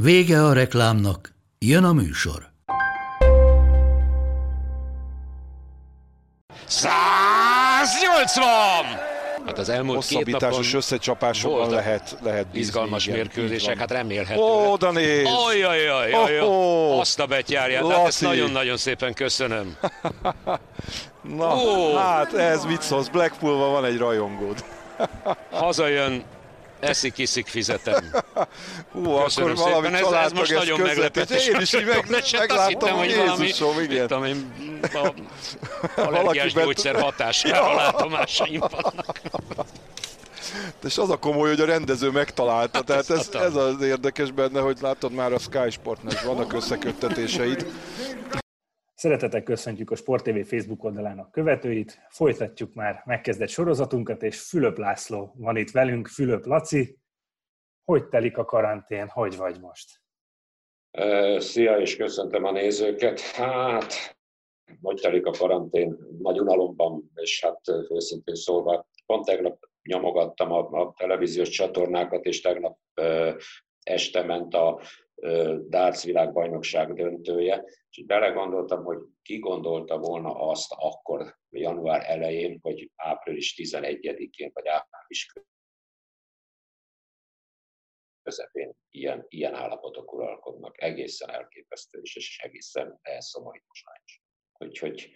Vége a reklámnak, jön a műsor. 180! Hát az elmúlt két napon Hosszabbításos voltak lehet, lehet bízni, izgalmas igen, mérkőzések, hát remélhetőleg. Ó, oda néz! Ojjajjaj, Oh-oh. azt a betyárját, hát ezt nagyon-nagyon szépen köszönöm. Na, Ó. hát ez mit szólsz? Blackpoolban van egy rajongód. Hazajön, eszik, iszik, fizetem. Hú, Köszönöm akkor valami szépen, ez, ez most nagyon meglepetés. Én is így meg, megláttam, hogy Jézusom, igen. tudom én, a allergiás gyógyszer hatására látomásaim vannak. És az a komoly, hogy a rendező megtalálta. Tehát ez, ez az érdekes benne, hogy látod már a Sky Sportnak vannak összeköttetéseid. Szeretettel köszöntjük a Sport TV Facebook oldalának követőit. Folytatjuk már megkezdett sorozatunkat, és Fülöp László van itt velünk. Fülöp Laci, hogy telik a karantén, hogy vagy most? Szia, és köszöntöm a nézőket. Hát, hogy telik a karantén? Nagy unalomban, és hát őszintén szólva, pont tegnap nyomogattam a, a televíziós csatornákat, és tegnap este ment a darts világbajnokság döntője, és belegondoltam, hogy ki gondolta volna azt akkor, január elején, hogy április 11-én, vagy április közepén ilyen, ilyen állapotok uralkodnak. Egészen elképesztő, és, és egészen elszomorító sajnos. Úgyhogy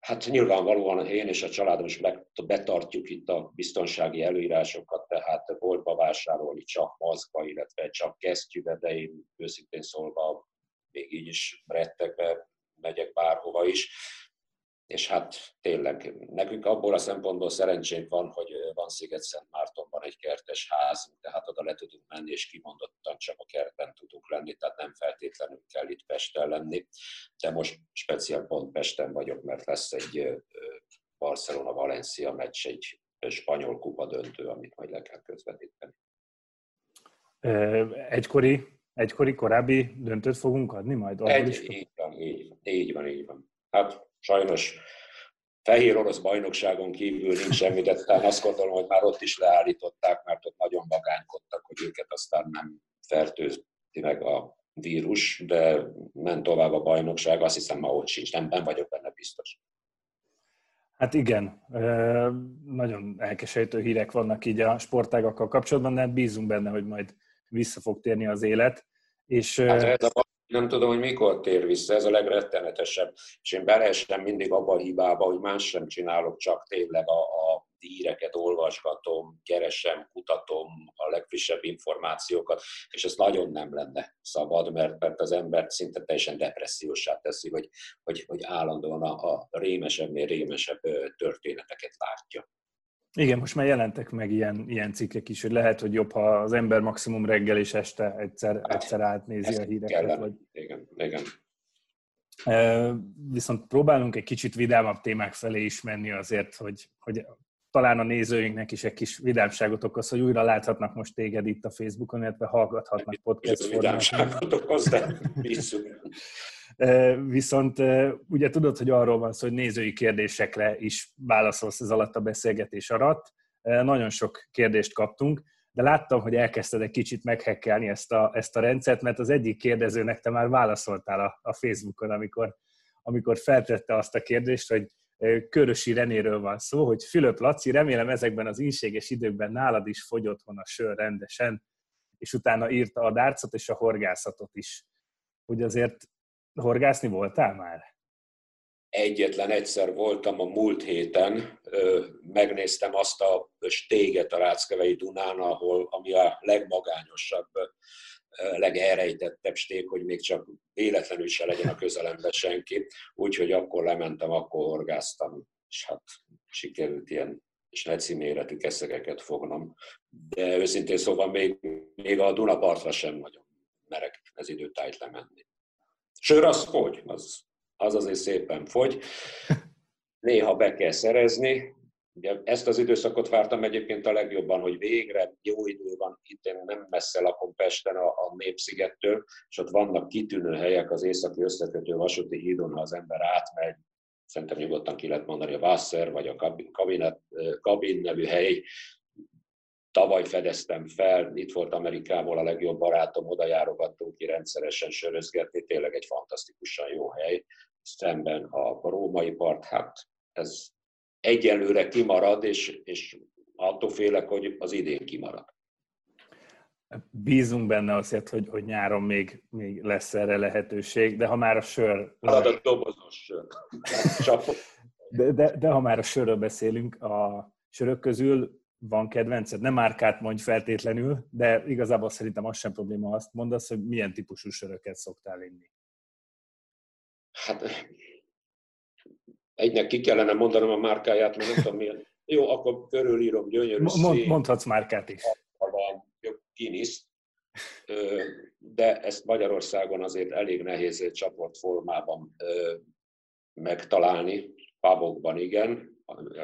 hát nyilvánvalóan én és a családom is betartjuk itt a biztonsági előírásokat, tehát boltba vásárolni csak maszkba, illetve csak kesztyűbe, de én őszintén szólva még így is rettegve megyek bárhova is. És hát tényleg, nekünk abból a szempontból szerencsénk van, hogy van Sziget-Szent-Mártonban egy kertes ház, tehát oda le tudunk menni, és kimondottan csak a kertben tudunk lenni, tehát nem feltétlenül kell itt Pesten lenni. De most speciál pont Pesten vagyok, mert lesz egy Barcelona-Valencia meccs, egy spanyol kupa döntő, amit majd le kell közvetíteni. Egykori, egykori korábbi döntőt fogunk adni majd? Egy, is? így van, így van, így van, így van. Hát sajnos fehér orosz bajnokságon kívül nincs semmi, de talán azt gondolom, hogy már ott is leállították, mert ott nagyon magánykodtak, hogy őket aztán nem fertőzi meg a vírus, de ment tovább a bajnokság, azt hiszem ma ott sincs, nem, nem vagyok benne biztos. Hát igen, nagyon elkeserítő hírek vannak így a sportágakkal kapcsolatban, de bízunk benne, hogy majd vissza fog térni az élet. És Hát ez a nem tudom, hogy mikor tér vissza, ez a legrettenetesebb. És én beleesem mindig abba a hibába, hogy más sem csinálok, csak tényleg a, a híreket olvasgatom, keresem, kutatom a legfrissebb információkat, és ez nagyon nem lenne szabad, mert, mert az embert szinte teljesen depressziósá teszi, hogy, hogy, hogy állandóan a, a rémesebbnél rémesebb történeteket látja. Igen, most már jelentek meg ilyen, ilyen cikkek is, hogy lehet, hogy jobb, ha az ember maximum reggel és este egyszer, egyszer átnézi Ezt a híreket. kellene. Vagy... Igen, igen. Viszont próbálunk egy kicsit vidámabb témák felé is menni azért, hogy, hogy talán a nézőinknek is egy kis vidámságot okoz, hogy újra láthatnak most téged itt a Facebookon, illetve hallgathatnak podcast formában. Vidámságot okoz, de bízzuk. Viszont ugye tudod, hogy arról van szó, hogy nézői kérdésekre is válaszolsz ez alatt a beszélgetés alatt. Nagyon sok kérdést kaptunk, de láttam, hogy elkezdted egy kicsit meghekkelni ezt a, ezt a rendszert, mert az egyik kérdezőnek te már válaszoltál a, a Facebookon, amikor, amikor feltette azt a kérdést, hogy Körösi Renéről van szó, hogy Fülöp Laci, remélem ezekben az ínséges időkben nálad is fogy otthon a sör rendesen, és utána írta a dárcot és a horgászatot is. Hogy azért horgászni voltál már? Egyetlen egyszer voltam a múlt héten, megnéztem azt a stéget a Ráckevei Dunán, ahol, ami a legmagányosabb, legelrejtettebb stég, hogy még csak véletlenül se legyen a közelemben senki. Úgyhogy akkor lementem, akkor horgáztam, és hát sikerült ilyen sneci méretű keszegeket fognom. De őszintén szóval még, még a Dunapartra sem nagyon merek ez időtájt lemenni. Sör az fogy, az, az azért szépen fogy. Néha be kell szerezni, Ugye ezt az időszakot vártam egyébként a legjobban, hogy végre jó idő van, itt én nem messze lakom Pesten a, a Népszigettől, és ott vannak kitűnő helyek az északi összekötő vasúti hídon, ha az ember átmegy, szerintem nyugodtan ki lehet mondani a Wasser, vagy a Kabinet, Kabin nevű hely, tavaly fedeztem fel, itt volt Amerikából a legjobb barátom, oda járogattunk ki rendszeresen sörözgetni, tényleg egy fantasztikusan jó hely. Szemben a római part, hát ez egyelőre kimarad, és, és attól félek, hogy az idén kimarad. Bízunk benne azért, hogy, hogy nyáron még, még lesz erre lehetőség, de ha már a sör... Marad a dobozos sör. De, de, de ha már a sörről beszélünk, a sörök közül van kedvenced? Nem márkát mondj feltétlenül, de igazából szerintem az sem probléma, azt mondasz, hogy milyen típusú söröket szoktál inni. Hát egynek ki kellene mondanom a márkáját, mert nem tudom milyen. Jó, akkor körülírom, gyönyörű Mond. Mondhatsz márkát is. Guinness, de ezt Magyarországon azért elég nehéz csoportformában megtalálni, pubokban igen,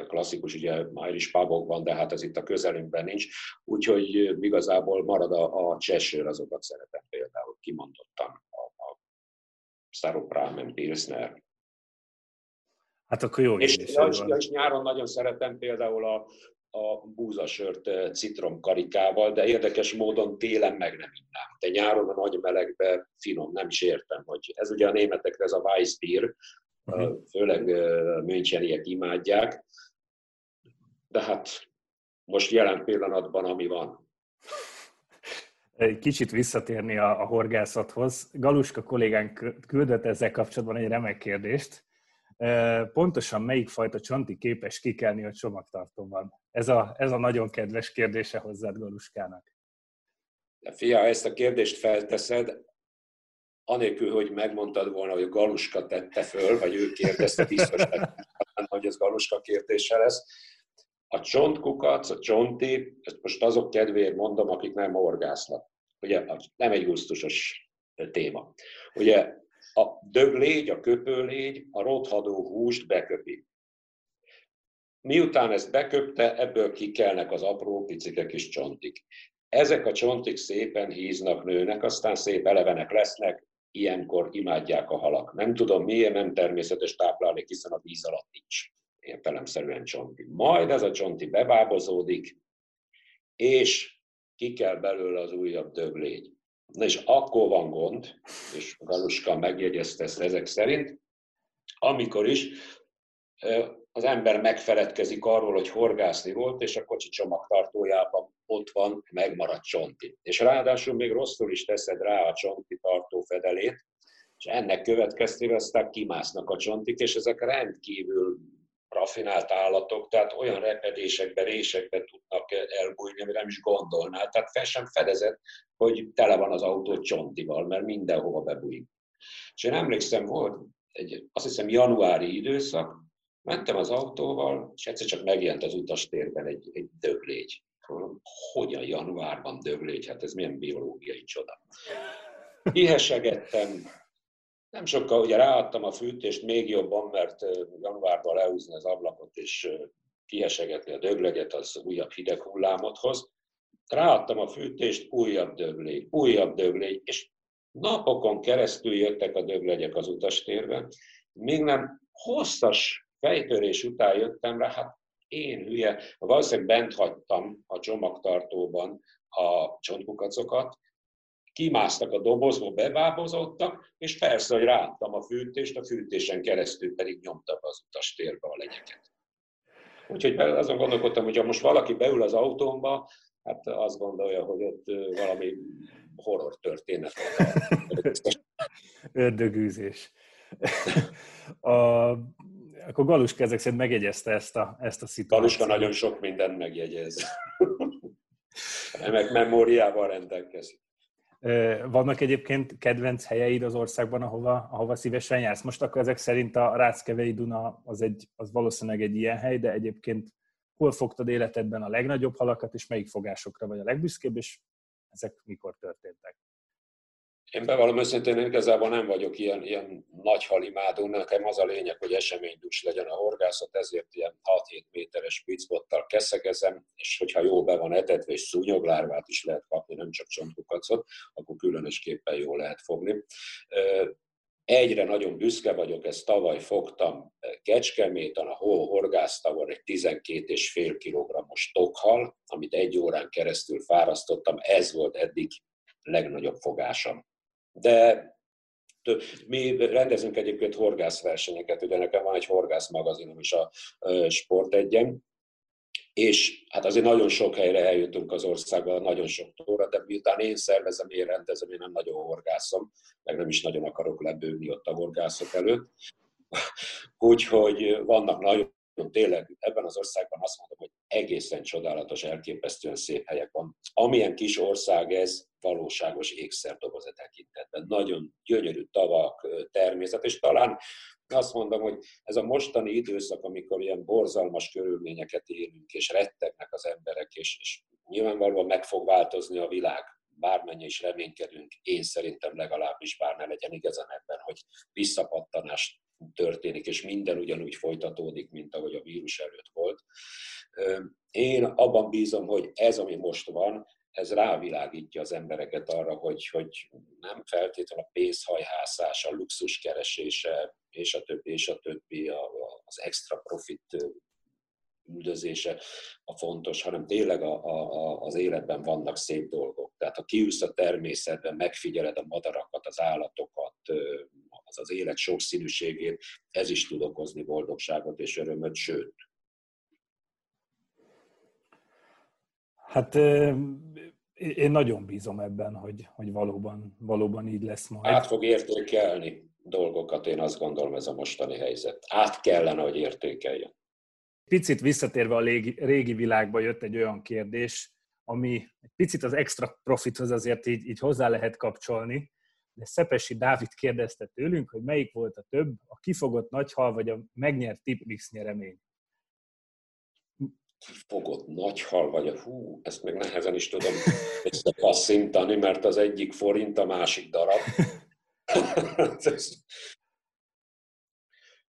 klasszikus ugye Irish pubokban, de hát ez itt a közelünkben nincs, úgyhogy igazából marad a, a Cheshire, azokat szeretem például kimondottan, a, a Staropramen Pilsner, Hát akkor jó és, és, és nyáron nagyon szeretem például a, a búzasört eh, citromkarikával, de érdekes módon télen meg nem innám. De nyáron a nagy melegbe finom, nem is értem, hogy ez ugye a németekre ez a Weissbier. Főleg eh, Müncheniek imádják, de hát most jelen pillanatban, ami van. Egy kicsit visszatérni a, a horgászathoz. Galuska kollégánk küldött ezzel kapcsolatban egy remek kérdést pontosan melyik fajta csonti képes kikelni a csomagtartóban? Ez a, ez a nagyon kedves kérdése hozzád Galuskának. Fia, ezt a kérdést felteszed, anélkül, hogy megmondtad volna, hogy Galuska tette föl, vagy ő kérdezte, biztos, hogy ez Galuska kérdése lesz. A csontkukac, a csonti, ezt most azok kedvéért mondom, akik nem horgásznak. Ugye nem egy gusztusos téma. Ugye a döglégy, a köpőlégy a rothadó húst beköpi. Miután ezt beköpte, ebből kikelnek az apró picike kis csontik. Ezek a csontik szépen híznak, nőnek, aztán szép elevenek lesznek, ilyenkor imádják a halak. Nem tudom miért, nem természetes táplálék, hiszen a víz alatt nincs értelemszerűen csonti. Majd ez a csonti bebábozódik, és ki kell belőle az újabb döglégy. Na és akkor van gond, és Galuska megjegyezte ezt ezek szerint, amikor is az ember megfeledkezik arról, hogy horgászni volt, és a kocsi csomagtartójában ott van megmaradt csonti. És ráadásul még rosszul is teszed rá a csonti tartó fedelét, és ennek következtében aztán kimásznak a csontik, és ezek rendkívül rafinált állatok, tehát olyan repedésekbe, résekbe tudnak elbújni, amire nem is gondolnál. Tehát fel sem fedezett, hogy tele van az autó csontival, mert mindenhova bebújik. És én emlékszem, volt egy, azt hiszem, januári időszak, mentem az autóval, és egyszer csak megjelent az utastérben egy, egy döglégy. Hogyan januárban döglégy? Hát ez milyen biológiai csoda. Kihesegettem, nem sokkal ugye ráadtam a fűtést még jobban, mert januárban lehúzni az ablakot és kihesegetni a dögleget, az újabb hideg hullámot hoz. Ráadtam a fűtést, újabb döglégy, újabb döglégy, és napokon keresztül jöttek a döglegyek az utastérben, míg nem hosszas fejtörés után jöttem rá, hát én hülye, valószínűleg bent hagytam a csomagtartóban a csontkukacokat, kimásztak a dobozba, bebábozottak, és persze, hogy rántam a fűtést, a fűtésen keresztül pedig nyomtam az utastérbe a legyeket. Úgyhogy azon gondolkodtam, hogy ha most valaki beül az autómba, hát azt gondolja, hogy ott valami horror történet van. Ördögűzés. A, akkor Galuska ezek szerint megjegyezte ezt a, ezt a szituációt. Galuska nagyon sok mindent megjegyez. Remek memóriával rendelkezik. Vannak egyébként kedvenc helyeid az országban, ahova, ahova szívesen jársz? Most akkor ezek szerint a Ráckevei Duna az, egy, az valószínűleg egy ilyen hely, de egyébként hol fogtad életedben a legnagyobb halakat, és melyik fogásokra vagy a legbüszkébb, és ezek mikor történtek? Én bevallom őszintén, én igazából nem vagyok ilyen, ilyen nagy halimádó, nekem az a lényeg, hogy eseménydús legyen a horgászat, ezért ilyen 6-7 méteres picbottal keszegezem, és hogyha jó be van etetve, és szúnyoglárvát is lehet kapni, nem csak csontkukacot, akkor különösképpen jól lehet fogni. Egyre nagyon büszke vagyok, ezt tavaly fogtam Kecskeméten, a hó horgásztavon egy 12,5 kg-os tokhal, amit egy órán keresztül fárasztottam, ez volt eddig legnagyobb fogásom de mi rendezünk egyébként horgászversenyeket, ugye nekem van egy horgászmagazinom is a Sport egyen, és hát azért nagyon sok helyre eljutunk az országban, nagyon sok tóra, de miután én szervezem, én rendezem, én nem nagyon horgászom, meg nem is nagyon akarok lebőni ott a horgászok előtt. Úgyhogy vannak nagyon tényleg ebben az országban azt mondom, hogy egészen csodálatos, elképesztően szép helyek van. Amilyen kis ország ez, valóságos ékszerdoboz a tekintetben. Nagyon gyönyörű tavak, természet, és talán azt mondom, hogy ez a mostani időszak, amikor ilyen borzalmas körülményeket élünk, és rettegnek az emberek, és, és nyilvánvalóan meg fog változni a világ, bármennyi is reménykedünk, én szerintem legalábbis bár ne legyen igazán ebben, hogy visszapattanás történik, és minden ugyanúgy folytatódik, mint ahogy a vírus előtt volt. Én abban bízom, hogy ez, ami most van, ez rávilágítja az embereket arra, hogy, hogy nem feltétlenül a pénzhajhászás, a luxus keresése, és a többi, és a többi, az extra profit üldözése a fontos, hanem tényleg a, a, az életben vannak szép dolgok. Tehát ha kiülsz a természetben, megfigyeled a madarakat, az állatokat, az az élet sokszínűségét, ez is tud okozni boldogságot és örömöt, sőt. Hát én nagyon bízom ebben, hogy, hogy valóban, valóban így lesz majd. Át fog értékelni dolgokat, én azt gondolom ez a mostani helyzet. Át kellene, hogy értékeljen. Picit visszatérve a régi, régi világba jött egy olyan kérdés, ami egy picit az extra profithoz azért így, így hozzá lehet kapcsolni, de Szepesi Dávid kérdezte tőlünk, hogy melyik volt a több, a kifogott nagyhal vagy a megnyert tipmix nyeremény. Kifogott nagyhal vagy a hú, ezt még nehezen is tudom összepasszintani, mert az egyik forint, a másik darab.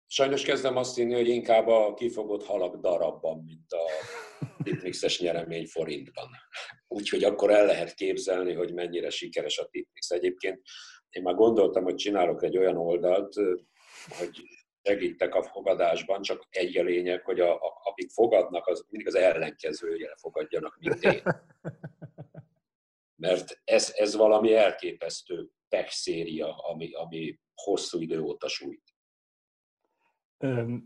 Sajnos kezdem azt hinni, hogy inkább a kifogott halak darabban, mint a tipmixes nyeremény forintban. Úgyhogy akkor el lehet képzelni, hogy mennyire sikeres a tipmix. Egyébként én már gondoltam, hogy csinálok egy olyan oldalt, hogy segítek a fogadásban, csak egy a lényeg, hogy a, a, akik fogadnak, az mindig az ellenkezője fogadjanak, mint én. Mert ez, ez valami elképesztő pech széria, ami, ami hosszú idő óta sújt.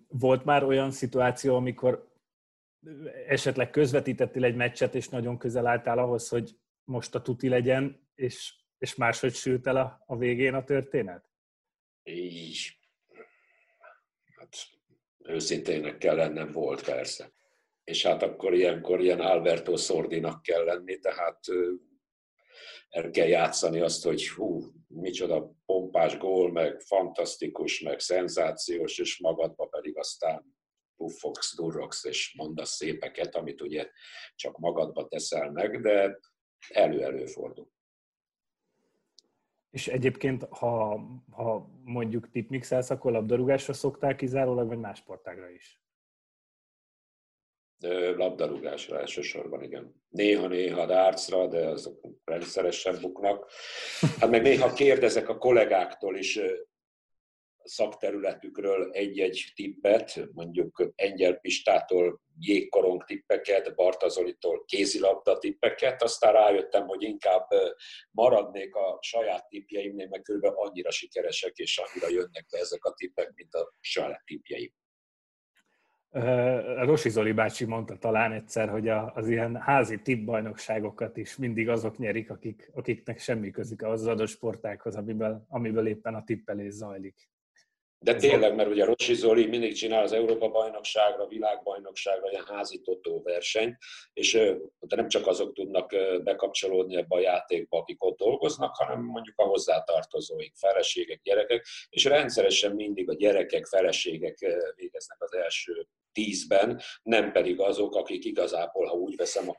Volt már olyan szituáció, amikor esetleg közvetítettél egy meccset, és nagyon közel álltál ahhoz, hogy most a tuti legyen, és, és máshogy sült el a, a végén a történet? Így. Hát őszintének kell lennem, volt persze. És hát akkor ilyenkor ilyen Alberto Sordinak kell lenni, tehát el kell játszani azt, hogy hú, micsoda pompás gól, meg fantasztikus, meg szenzációs, és magadba pedig aztán puffogsz, durrogsz, és mondasz szépeket, amit ugye csak magadba teszel meg, de elő-elő fordul. És egyébként, ha, ha mondjuk tipmixelsz, akkor labdarúgásra szoktál kizárólag, vagy más sportágra is? labdarúgásra elsősorban, igen. Néha-néha dárcra, de azok rendszeresen buknak. Hát meg néha kérdezek a kollégáktól is szakterületükről egy-egy tippet, mondjuk Engyel Pistától jégkorong tippeket, Bartazolitól kézilabda tippeket, aztán rájöttem, hogy inkább maradnék a saját tippjeimnél, meg kb. annyira sikeresek és annyira jönnek be ezek a tippek, mint a saját tippjeim. Rosi Zoli bácsi mondta talán egyszer, hogy az ilyen házi tippbajnokságokat is mindig azok nyerik, akik, akiknek semmi közük az adott sportákhoz, amiből, amiből éppen a tippelés zajlik. De tényleg, mert ugye Rossi Zoli mindig csinál az Európa-bajnokságra, világbajnokságra ilyen házi totó versenyt, és de nem csak azok tudnak bekapcsolódni ebbe a játékba, akik ott dolgoznak, hanem mondjuk a hozzátartozóik, feleségek, gyerekek, és rendszeresen mindig a gyerekek, feleségek végeznek az első tízben, nem pedig azok, akik igazából, ha úgy veszem, a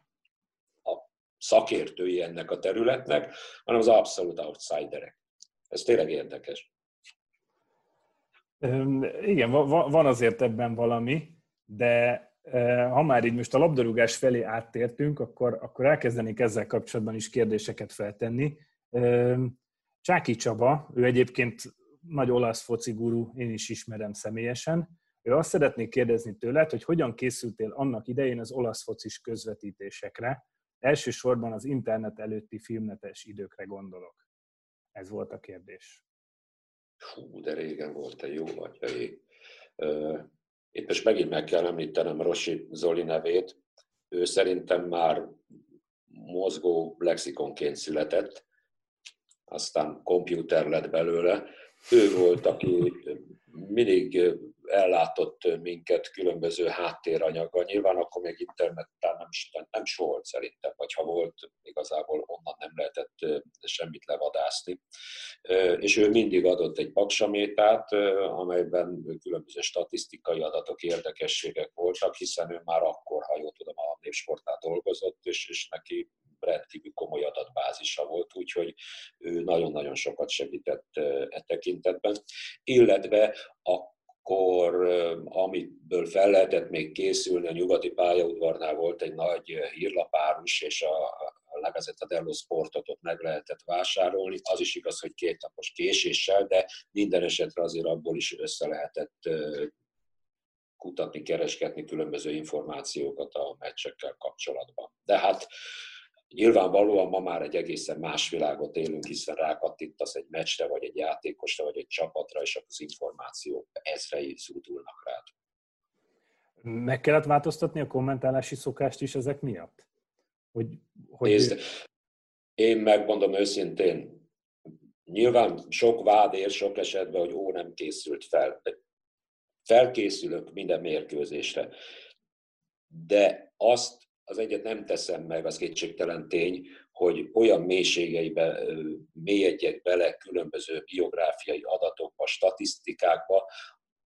szakértői ennek a területnek, hanem az abszolút outsiderek. Ez tényleg érdekes. Igen, van azért ebben valami, de ha már így most a labdarúgás felé áttértünk, akkor, akkor elkezdenék ezzel kapcsolatban is kérdéseket feltenni. Csáki Csaba, ő egyébként nagy olasz foci guru, én is ismerem személyesen. Ő azt szeretnék kérdezni tőled, hogy hogyan készültél annak idején az olasz focis közvetítésekre, elsősorban az internet előtti filmnetes időkre gondolok. Ez volt a kérdés. Hú, de régen volt egy jó atyai. Itt most megint meg kell említenem Rosi Zoli nevét. Ő szerintem már mozgó lexikonként született, aztán komputer lett belőle. Ő volt, aki mindig ellátott minket különböző háttéranyaggal. Nyilván akkor még internet nem, nem is volt szerintem, vagy ha volt, igazából onnan nem lehetett semmit levadászni. És ő mindig adott egy paksamétát, amelyben különböző statisztikai adatok, érdekességek voltak, hiszen ő már akkor, ha jól tudom, a népsportnál dolgozott, és, és neki rendkívül komoly adatbázisa volt, úgyhogy ő nagyon-nagyon sokat segített e tekintetben. Illetve a akkor amiből fel lehetett még készülni, a nyugati pályaudvarnál volt egy nagy hírlapárus, és a, a La Gazzetta dello Sportot ott meg lehetett vásárolni. Az is igaz, hogy két napos késéssel, de minden esetre azért abból is össze lehetett kutatni, kereskedni különböző információkat a meccsekkel kapcsolatban. De hát Nyilvánvalóan ma már egy egészen más világot élünk, hiszen rákattintasz egy meccsre, vagy egy játékosra, vagy egy csapatra, és az információk ezrei zúdulnak rád. Meg kellett változtatni a kommentálási szokást is ezek miatt? Hogy, hogy... Nézd, én megmondom őszintén, nyilván sok vád ér sok esetben, hogy ó, nem készült fel. Felkészülök minden mérkőzésre. De azt az egyet nem teszem meg, az kétségtelen tény, hogy olyan mélységeibe mélyedjek bele különböző biográfiai adatokba, statisztikákba,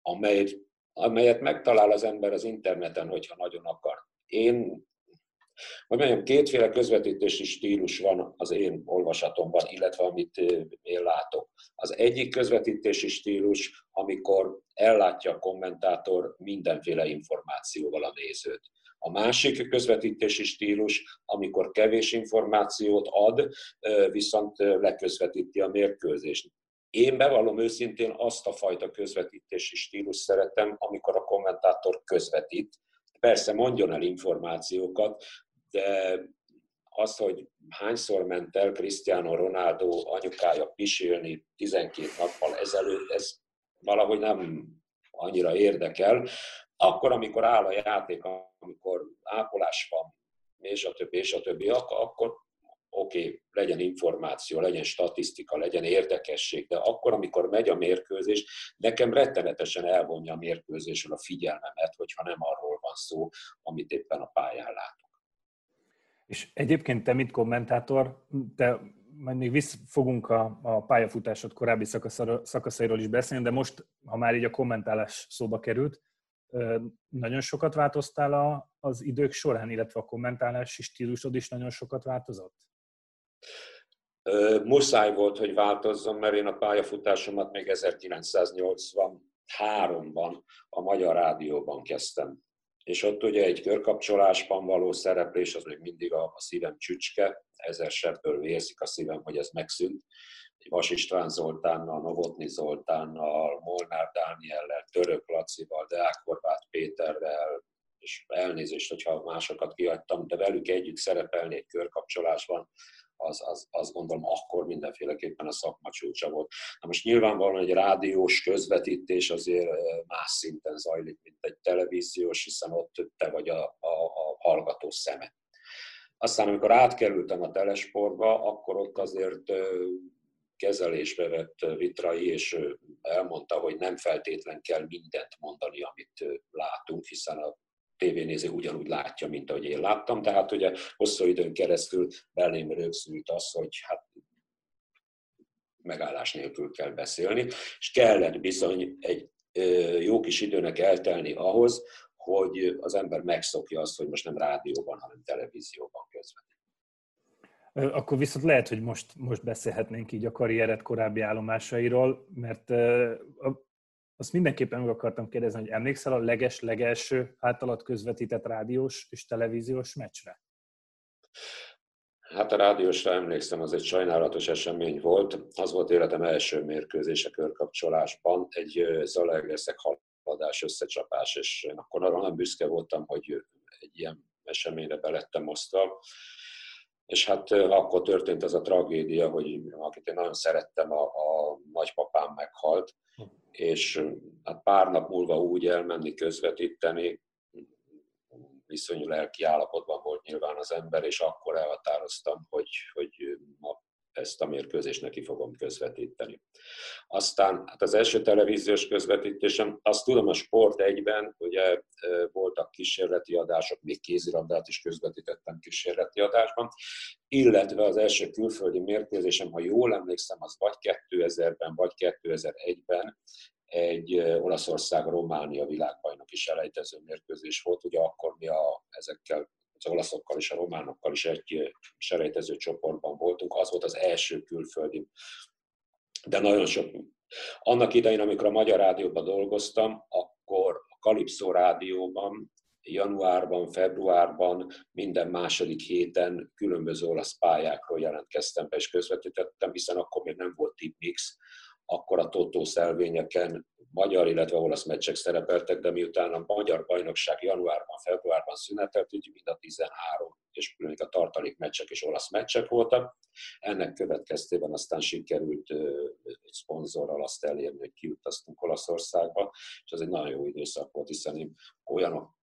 amelyet, amelyet megtalál az ember az interneten, hogyha nagyon akar. Én hogy mondjam, kétféle közvetítési stílus van az én olvasatomban, illetve amit én látok. Az egyik közvetítési stílus, amikor ellátja a kommentátor mindenféle információval a nézőt. A másik közvetítési stílus, amikor kevés információt ad, viszont leközvetíti a mérkőzést. Én bevallom őszintén azt a fajta közvetítési stílus szeretem, amikor a kommentátor közvetít. Persze mondjon el információkat, de az, hogy hányszor ment el Cristiano Ronaldo anyukája pisilni 12 nappal ezelőtt, ez valahogy nem annyira érdekel. Akkor, amikor áll a játék, amikor ápolás van, és a többi, és a többi, akkor oké, okay, legyen információ, legyen statisztika, legyen érdekesség, de akkor, amikor megy a mérkőzés, nekem rettenetesen elvonja a mérkőzésről a figyelmemet, hogyha nem arról van szó, amit éppen a pályán látok. És egyébként te, mint kommentátor, te majd még vissza fogunk a, a pályafutásod korábbi szakaszairól is beszélni, de most, ha már így a kommentálás szóba került, nagyon sokat változtál az idők során, illetve a kommentálási stílusod is nagyon sokat változott? Muszáj volt, hogy változzon, mert én a pályafutásomat még 1983-ban a Magyar Rádióban kezdtem. És ott ugye egy körkapcsolásban való szereplés, az még mindig a, a szívem csücske, ezer sebből vérzik a szívem, hogy ez megszűnt. Vas István Zoltánnal, Novotni Zoltánnal, Molnár Dániellel, Török Lacival, Deák Horváth Péterrel, és elnézést, hogyha másokat kiadtam, de velük együtt szerepelni egy körkapcsolásban, az, az, azt gondolom akkor mindenféleképpen a szakma csúcsa volt. Na most nyilvánvalóan egy rádiós közvetítés azért más szinten zajlik, mint egy televíziós, hiszen ott te vagy a, a, a hallgató szeme. Aztán, amikor átkerültem a telesportba, akkor ott azért kezelésbe vett Vitrai, és elmondta, hogy nem feltétlen kell mindent mondani, amit látunk, hiszen a tévénéző ugyanúgy látja, mint ahogy én láttam. Tehát ugye hosszú időn keresztül belém rögzült az, hogy hát megállás nélkül kell beszélni, és kellett bizony egy jó kis időnek eltelni ahhoz, hogy az ember megszokja azt, hogy most nem rádióban, hanem televízióban közvetít. Akkor viszont lehet, hogy most, most beszélhetnénk így a karriered korábbi állomásairól, mert azt mindenképpen meg akartam kérdezni, hogy emlékszel a leges-legelső általad közvetített rádiós és televíziós meccsre? Hát a rádiósra emlékszem, az egy sajnálatos esemény volt. Az volt életem első mérkőzése körkapcsolásban, egy Zalaegerszeg haladás összecsapás, és akkor arra nem büszke voltam, hogy egy ilyen eseményre belettem osztva. És hát akkor történt ez a tragédia, hogy akit én nagyon szerettem, a, a nagypapám meghalt, és hát pár nap múlva úgy elmenni közvetíteni, viszonyú lelki állapotban volt nyilván az ember, és akkor elhatároztam, hogy, hogy ma ezt a mérkőzést neki fogom közvetíteni. Aztán hát az első televíziós közvetítésem, azt tudom a Sport egyben, ugye voltak kísérleti adások, még kézirabdát is közvetítettem kísérleti adásban, illetve az első külföldi mérkőzésem, ha jól emlékszem, az vagy 2000-ben, vagy 2001-ben egy Olaszország-Románia világbajnoki selejtező mérkőzés volt. Ugye akkor mi a, ezekkel az olaszokkal és a románokkal is egy selejtező csoportban voltunk. Az volt az első külföldi. De nagyon sok. Annak idején, amikor a Magyar Rádióban dolgoztam, akkor a Kalipszó Rádióban januárban, februárban, minden második héten különböző olasz pályákról jelentkeztem be és közvetítettem, hiszen akkor még nem volt tipmix, akkor a Totó szelvényeken magyar, illetve olasz meccsek szerepeltek, de miután a magyar bajnokság januárban, februárban szünetelt, így mind a 13 és különböző a tartalék meccsek és olasz meccsek voltak. Ennek következtében aztán sikerült egy szponzorral azt elérni, hogy kiutaztunk Olaszországba, és ez egy nagyon jó időszak volt, hiszen én olyanok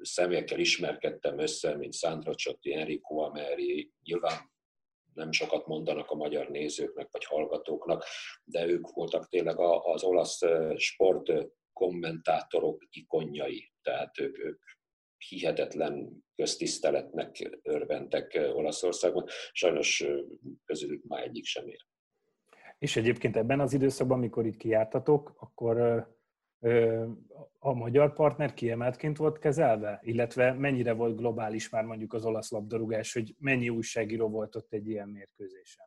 személyekkel ismerkedtem össze, mint Sandro Csotti, Enrico Ameri, nyilván nem sokat mondanak a magyar nézőknek vagy hallgatóknak, de ők voltak tényleg az olasz sport kommentátorok ikonjai, tehát ők, ők hihetetlen köztiszteletnek örventek Olaszországban, sajnos közülük már egyik sem ér. És egyébként ebben az időszakban, amikor itt kijártatok, akkor a magyar partner kiemeltként volt kezelve? Illetve mennyire volt globális már mondjuk az olasz labdarúgás, hogy mennyi újságíró volt ott egy ilyen mérkőzésen?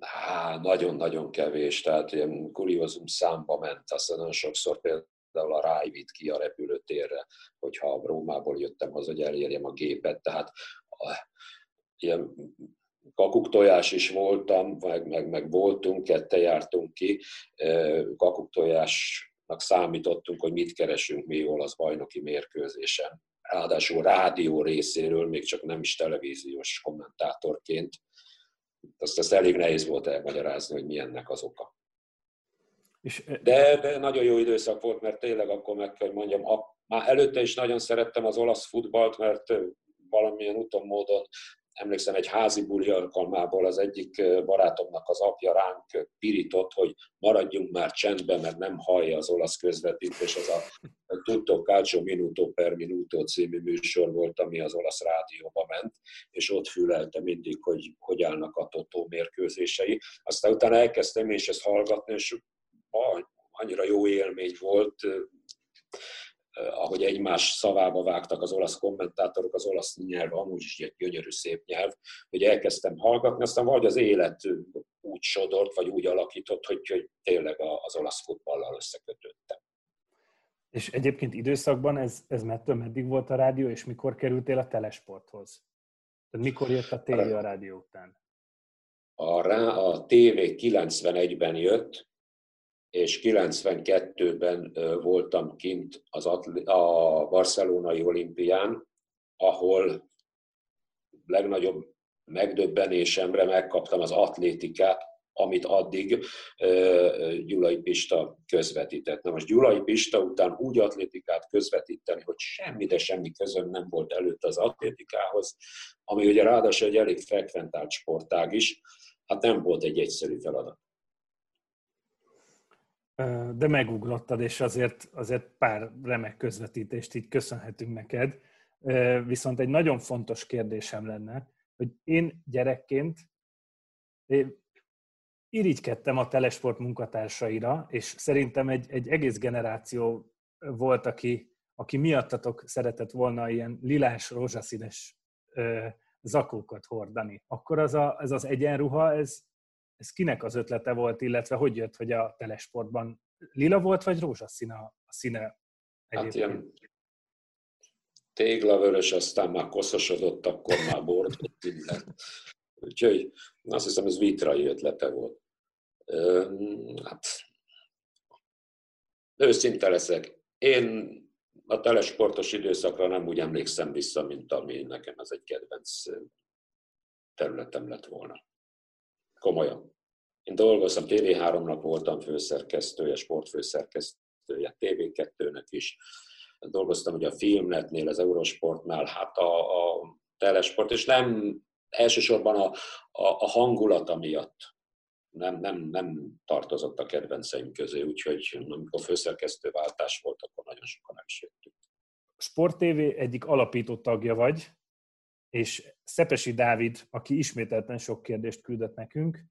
Há, nagyon-nagyon kevés, tehát ilyen kuriózum számba ment, aztán nagyon sokszor például a Ráj vitt ki a repülőtérre, hogyha Rómából jöttem haza, hogy elérjem a gépet, tehát ilyen kakuktojás is voltam, meg, meg, meg voltunk, kette jártunk ki, kakuktojásnak számítottunk, hogy mit keresünk mi olasz bajnoki mérkőzésen. Ráadásul rádió részéről, még csak nem is televíziós kommentátorként. Azt, azt elég nehéz volt elmagyarázni, hogy milyennek az oka. De, de nagyon jó időszak volt, mert tényleg akkor meg kell mondjam, a, már előtte is nagyon szerettem az olasz futballt, mert valamilyen úton módon emlékszem egy házi buli alkalmából az egyik barátomnak az apja ránk pirított, hogy maradjunk már csendben, mert nem hallja az olasz közvetítés, az a Tutto Calcio Minuto per Minuto című műsor volt, ami az olasz rádióba ment, és ott fülelte mindig, hogy hogy állnak a Totó mérkőzései. Aztán utána elkezdtem és ezt hallgatni, és annyira jó élmény volt, ahogy egymás szavába vágtak az olasz kommentátorok, az olasz nyelv amúgy is egy gyönyörű szép nyelv, hogy elkezdtem hallgatni, aztán vagy az élet úgy sodort, vagy úgy alakított, hogy, hogy tényleg az olasz futballal összekötöttem. És egyébként időszakban ez, ez mettől meddig volt a rádió, és mikor kerültél a telesporthoz? Tehát mikor jött a tévé a rádió után? A, rá, a tévé 91-ben jött, és 92-ben voltam kint az atli- a barcelonai olimpián, ahol legnagyobb megdöbbenésemre megkaptam az atlétikát, amit addig Gyulai Pista közvetített. Na most Gyulai Pista után úgy atlétikát közvetíteni, hogy semmi, de semmi közöm nem volt előtt az atlétikához, ami ugye ráadásul egy elég frekventált sportág is, hát nem volt egy egyszerű feladat de megugrottad, és azért, azért pár remek közvetítést így köszönhetünk neked. Viszont egy nagyon fontos kérdésem lenne, hogy én gyerekként én irigykedtem a telesport munkatársaira, és szerintem egy, egy egész generáció volt, aki, aki miattatok szeretett volna ilyen lilás, rózsaszínes zakókat hordani. Akkor az a, ez az egyenruha, ez, ez kinek az ötlete volt, illetve hogy jött, hogy a telesportban lila volt, vagy rózsaszín a, a színe? Hát ilyen téglavörös, aztán már koszosodott, akkor már bort lett. Úgyhogy azt hiszem, ez vitrai ötlete volt. Hát, őszinte leszek. Én a telesportos időszakra nem úgy emlékszem vissza, mint ami nekem ez egy kedvenc területem lett volna. Komolyan. Én dolgoztam, TV3-nak voltam főszerkesztője, sportfőszerkesztője, TV2-nek is. Dolgoztam ugye a Filmnetnél, az Eurosportnál, hát a, a telesport, és nem elsősorban a, a, a hangulata miatt nem, nem, nem tartozott a kedvenceim közé, úgyhogy amikor főszerkesztőváltás volt, akkor nagyon sokan el is jöttünk. Sport TV egyik alapító tagja vagy, és Szepesi Dávid, aki ismételten sok kérdést küldött nekünk,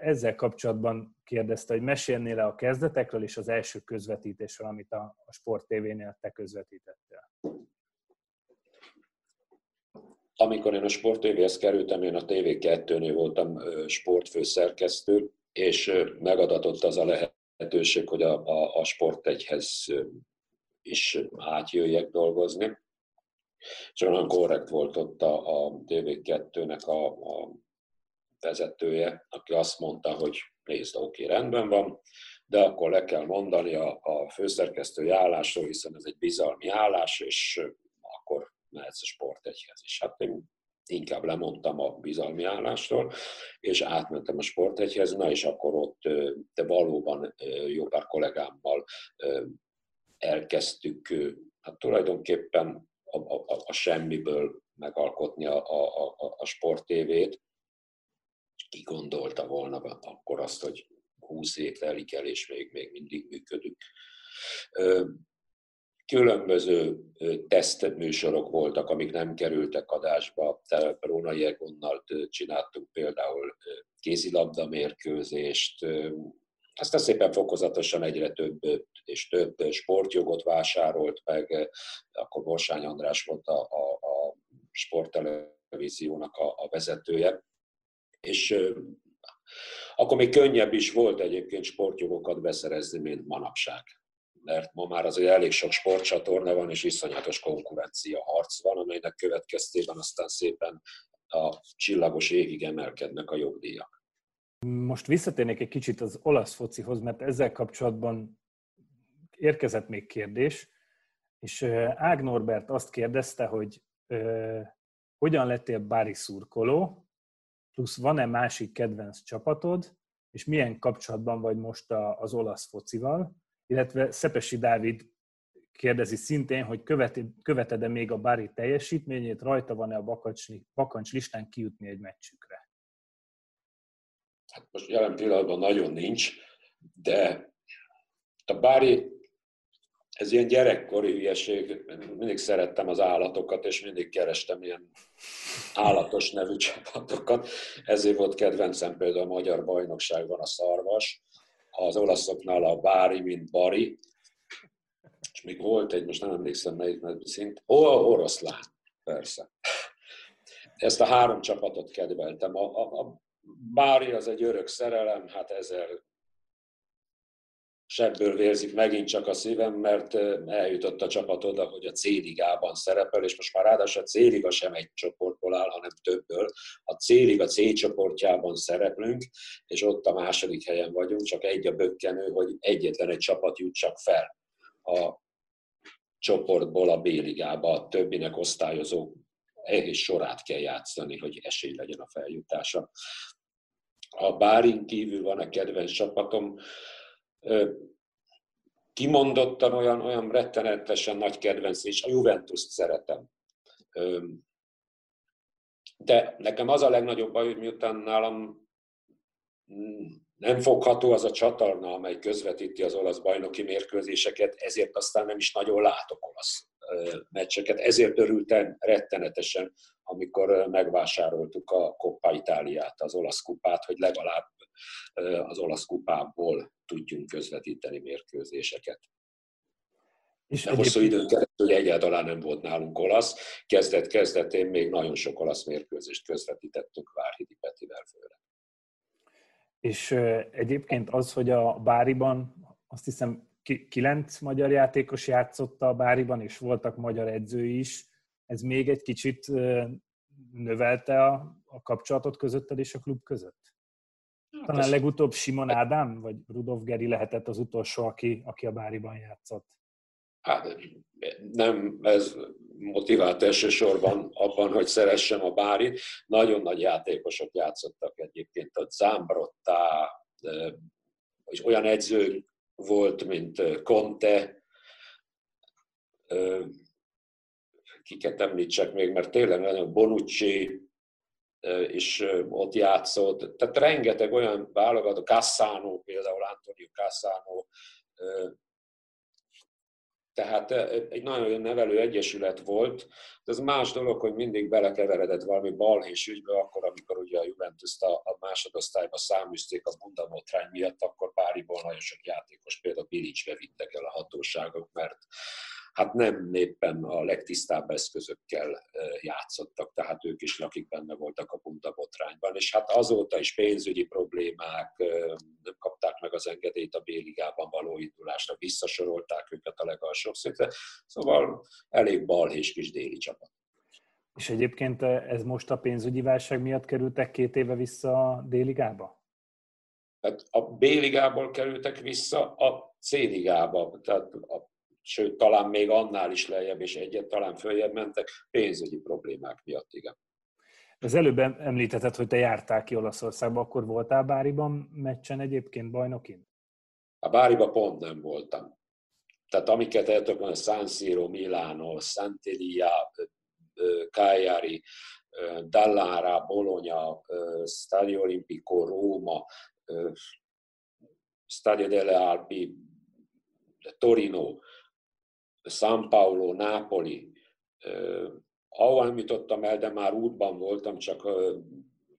ezzel kapcsolatban kérdezte, hogy mesélnél le a kezdetekről és az első közvetítésről, amit a Sport TV-nél te közvetítettél. Amikor én a Sport TV-hez kerültem, én a TV2-nél voltam sportfőszerkesztő, és megadatott az a lehetőség, hogy a, a, a Sport egyhez is átjöjjek dolgozni. És olyan korrekt volt ott a, a TV2-nek a, a vezetője, aki azt mondta, hogy nézd, oké, rendben van, de akkor le kell mondani a, a főszerkesztői állásról, hiszen ez egy bizalmi állás, és akkor mehetsz a sportegyhez is. Hát én inkább lemondtam a bizalmi állásról, és átmentem a sportegyhez, na és akkor ott de valóban jó pár kollégámmal elkezdtük hát tulajdonképpen a, a, a semmiből megalkotni a, a, a, a sporttévét, ki gondolta volna akkor azt, hogy 20 év telik el, és még, még mindig működünk. Különböző tesztműsorok voltak, amik nem kerültek adásba. Rónai Egonnal csináltunk például kézilabda mérkőzést, aztán szépen fokozatosan egyre több és több sportjogot vásárolt meg, akkor Borsány András volt a, a, a sporttelevíziónak a, a vezetője, és akkor még könnyebb is volt egyébként sportjogokat beszerezni, mint manapság. Mert ma már azért elég sok sportcsatorna van, és iszonyatos konkurencia harc van, amelynek következtében aztán szépen a csillagos égig emelkednek a jogdíjak. Most visszatérnék egy kicsit az olasz focihoz, mert ezzel kapcsolatban érkezett még kérdés, és Ág Norbert azt kérdezte, hogy hogyan lettél bári szurkoló, plusz van-e másik kedvenc csapatod, és milyen kapcsolatban vagy most az olasz focival, illetve Szepesi Dávid kérdezi szintén, hogy követed-e még a Bári teljesítményét, rajta van-e a bakancs listán kijutni egy meccsükre? Hát most jelen pillanatban nagyon nincs, de a Bári ez ilyen gyerekkori hülyeség, mindig szerettem az állatokat, és mindig kerestem ilyen állatos nevű csapatokat. Ezért volt kedvencem például a magyar bajnokságban a szarvas, az olaszoknál a Bári, mint Bari, és még volt egy, most nem emlékszem melyik szint, ó, oroszlán, persze. Ezt a három csapatot kedveltem. A, a, a Bári az egy örök szerelem, hát ezer sebből vérzik megint csak a szívem, mert eljutott a csapat oda, hogy a C-ligában szerepel, és most már ráadásul a C-liga sem egy csoportból áll, hanem többből. A C-liga C csoportjában szereplünk, és ott a második helyen vagyunk, csak egy a bökkenő, hogy egyetlen egy csapat jut csak fel a csoportból a B-ligába, a többinek osztályozó egész sorát kell játszani, hogy esély legyen a feljutása. A Bárin kívül van a kedvenc csapatom, kimondottan olyan, olyan rettenetesen nagy kedvenc, és a Juventus-t szeretem. De nekem az a legnagyobb baj, hogy miután nálam nem fogható az a csatorna, amely közvetíti az olasz bajnoki mérkőzéseket, ezért aztán nem is nagyon látok olasz meccseket. Ezért örültem rettenetesen, amikor megvásároltuk a Coppa Itáliát, az olasz kupát, hogy legalább az olasz kupából tudjunk közvetíteni mérkőzéseket. És De hosszú időn keresztül egyáltalán nem volt nálunk olasz. Kezdet-kezdetén még nagyon sok olasz mérkőzést közvetítettünk Várhidi Petivel főleg. És egyébként az, hogy a Báriban azt hiszem kilenc magyar játékos játszotta a Báriban, és voltak magyar edzői is, ez még egy kicsit növelte a, a kapcsolatot közötted és a klub között? Hát Talán legutóbb Simon Ádám, vagy Rudolf Geri lehetett az utolsó, aki, aki a Báriban játszott. Hát nem ez motivált elsősorban abban, hogy szeressem a Bárit. Nagyon nagy játékosok játszottak egyébként, a Zámbrottá, és olyan edző volt, mint Conte, kiket említsek még, mert tényleg nagyon Bonucci is ott játszott. Tehát rengeteg olyan válogató, Cassano például, Antonio Cassano, tehát egy nagyon jó nevelő egyesület volt, de ez más dolog, hogy mindig belekeveredett valami balhés ügybe, akkor, amikor ugye a juventus a, a másodosztályba száműzték a bundamotrány miatt, akkor Páriból nagyon sok játékos, például Bilicsbe vittek el a hatóságok, mert hát nem éppen a legtisztább eszközökkel játszottak, tehát ők is lakik benne voltak a punta botrányban, és hát azóta is pénzügyi problémák, nem kapták meg az engedélyt a B-ligában való indulásra, visszasorolták őket a legalsóbb szintre, szóval elég balhés kis déli csapat. És egyébként ez most a pénzügyi válság miatt kerültek két éve vissza a D-ligába? Hát a B-ligából kerültek vissza a C-ligába, tehát a sőt, talán még annál is lejjebb, és egyet talán följebb mentek, pénzügyi problémák miatt, igen. Az előbb említetted, hogy te jártál ki Olaszországba, akkor voltál Báriban meccsen egyébként bajnokin? A Báriba pont nem voltam. Tehát amiket el tudok mondani, San Siro, Milano, Sant'Elia, Cagliari, Dallara, Bologna, Stadio Olimpico, Róma, Stadio delle Alpi, Torino, San Paulo, Nápoli, ahol nem jutottam el, de már útban voltam, csak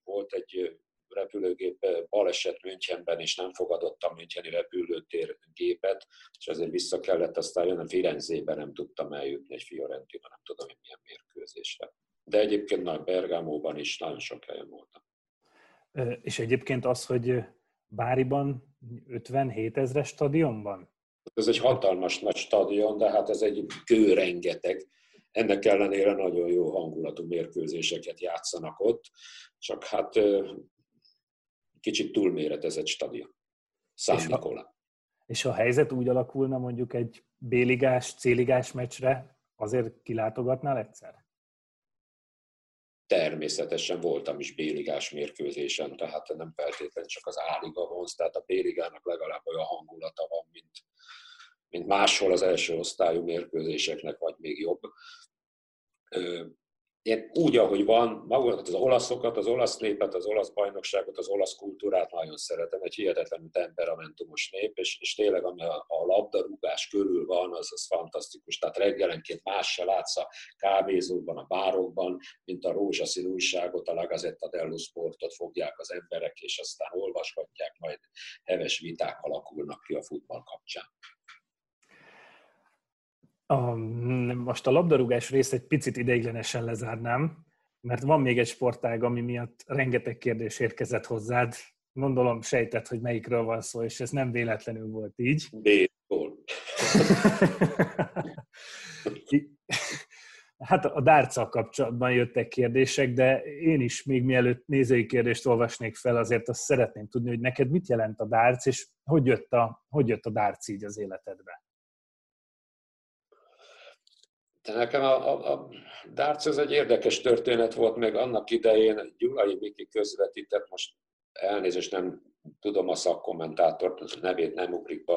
volt egy repülőgép baleset Münchenben, és nem fogadott a Müncheni repülőtér gépet, és ezért vissza kellett aztán jönni Firenzébe, nem tudtam eljutni egy Fiorentina, nem tudom, hogy milyen mérkőzésre. De egyébként nagy Bergámóban is nagyon sok helyen voltam. És egyébként az, hogy Báriban 57 ezres stadionban? Ez egy hatalmas nagy stadion, de hát ez egy kő rengeteg. Ennek ellenére nagyon jó hangulatú mérkőzéseket játszanak ott, csak hát kicsit túlméretezett stadion. Szám Nikola. És ha a helyzet úgy alakulna mondjuk egy B-ligás, C-ligás meccsre, azért kilátogatnál egyszer? Természetesen voltam is B-ligás mérkőzésen, tehát nem feltétlenül csak az A-liga vonz, tehát a B-ligának legalább olyan hangulata van, mint, mint máshol az első osztályú mérkőzéseknek, vagy még jobb. Én úgy, ahogy van, magukat az olaszokat, az olasz népet, az olasz bajnokságot, az olasz kultúrát nagyon szeretem, egy hihetetlenül temperamentumos nép, és, és tényleg ami a, a labdarúgás körül van, az, az fantasztikus. Tehát reggelenként más se látsz a kávézókban, a bárokban, mint a rózsaszín újságot, a La Gazzetta dello Sportot fogják az emberek, és aztán olvasgatják, majd heves viták alakulnak ki a futball kapcsán. A, most a labdarúgás részt egy picit ideiglenesen lezárnám, mert van még egy sportág, ami miatt rengeteg kérdés érkezett hozzád. Gondolom sejtett, hogy melyikről van szó, és ez nem véletlenül volt így. Baseball. hát a dárccal kapcsolatban jöttek kérdések, de én is még mielőtt nézői kérdést olvasnék fel, azért azt szeretném tudni, hogy neked mit jelent a dárc, és hogy jött a, hogy jött a dárc így az életedbe? De nekem a, a, a darts ez egy érdekes történet volt, még annak idején Gyulai Miki közvetített, most elnézést nem tudom a szakkommentátort, az nevét nem ugrik be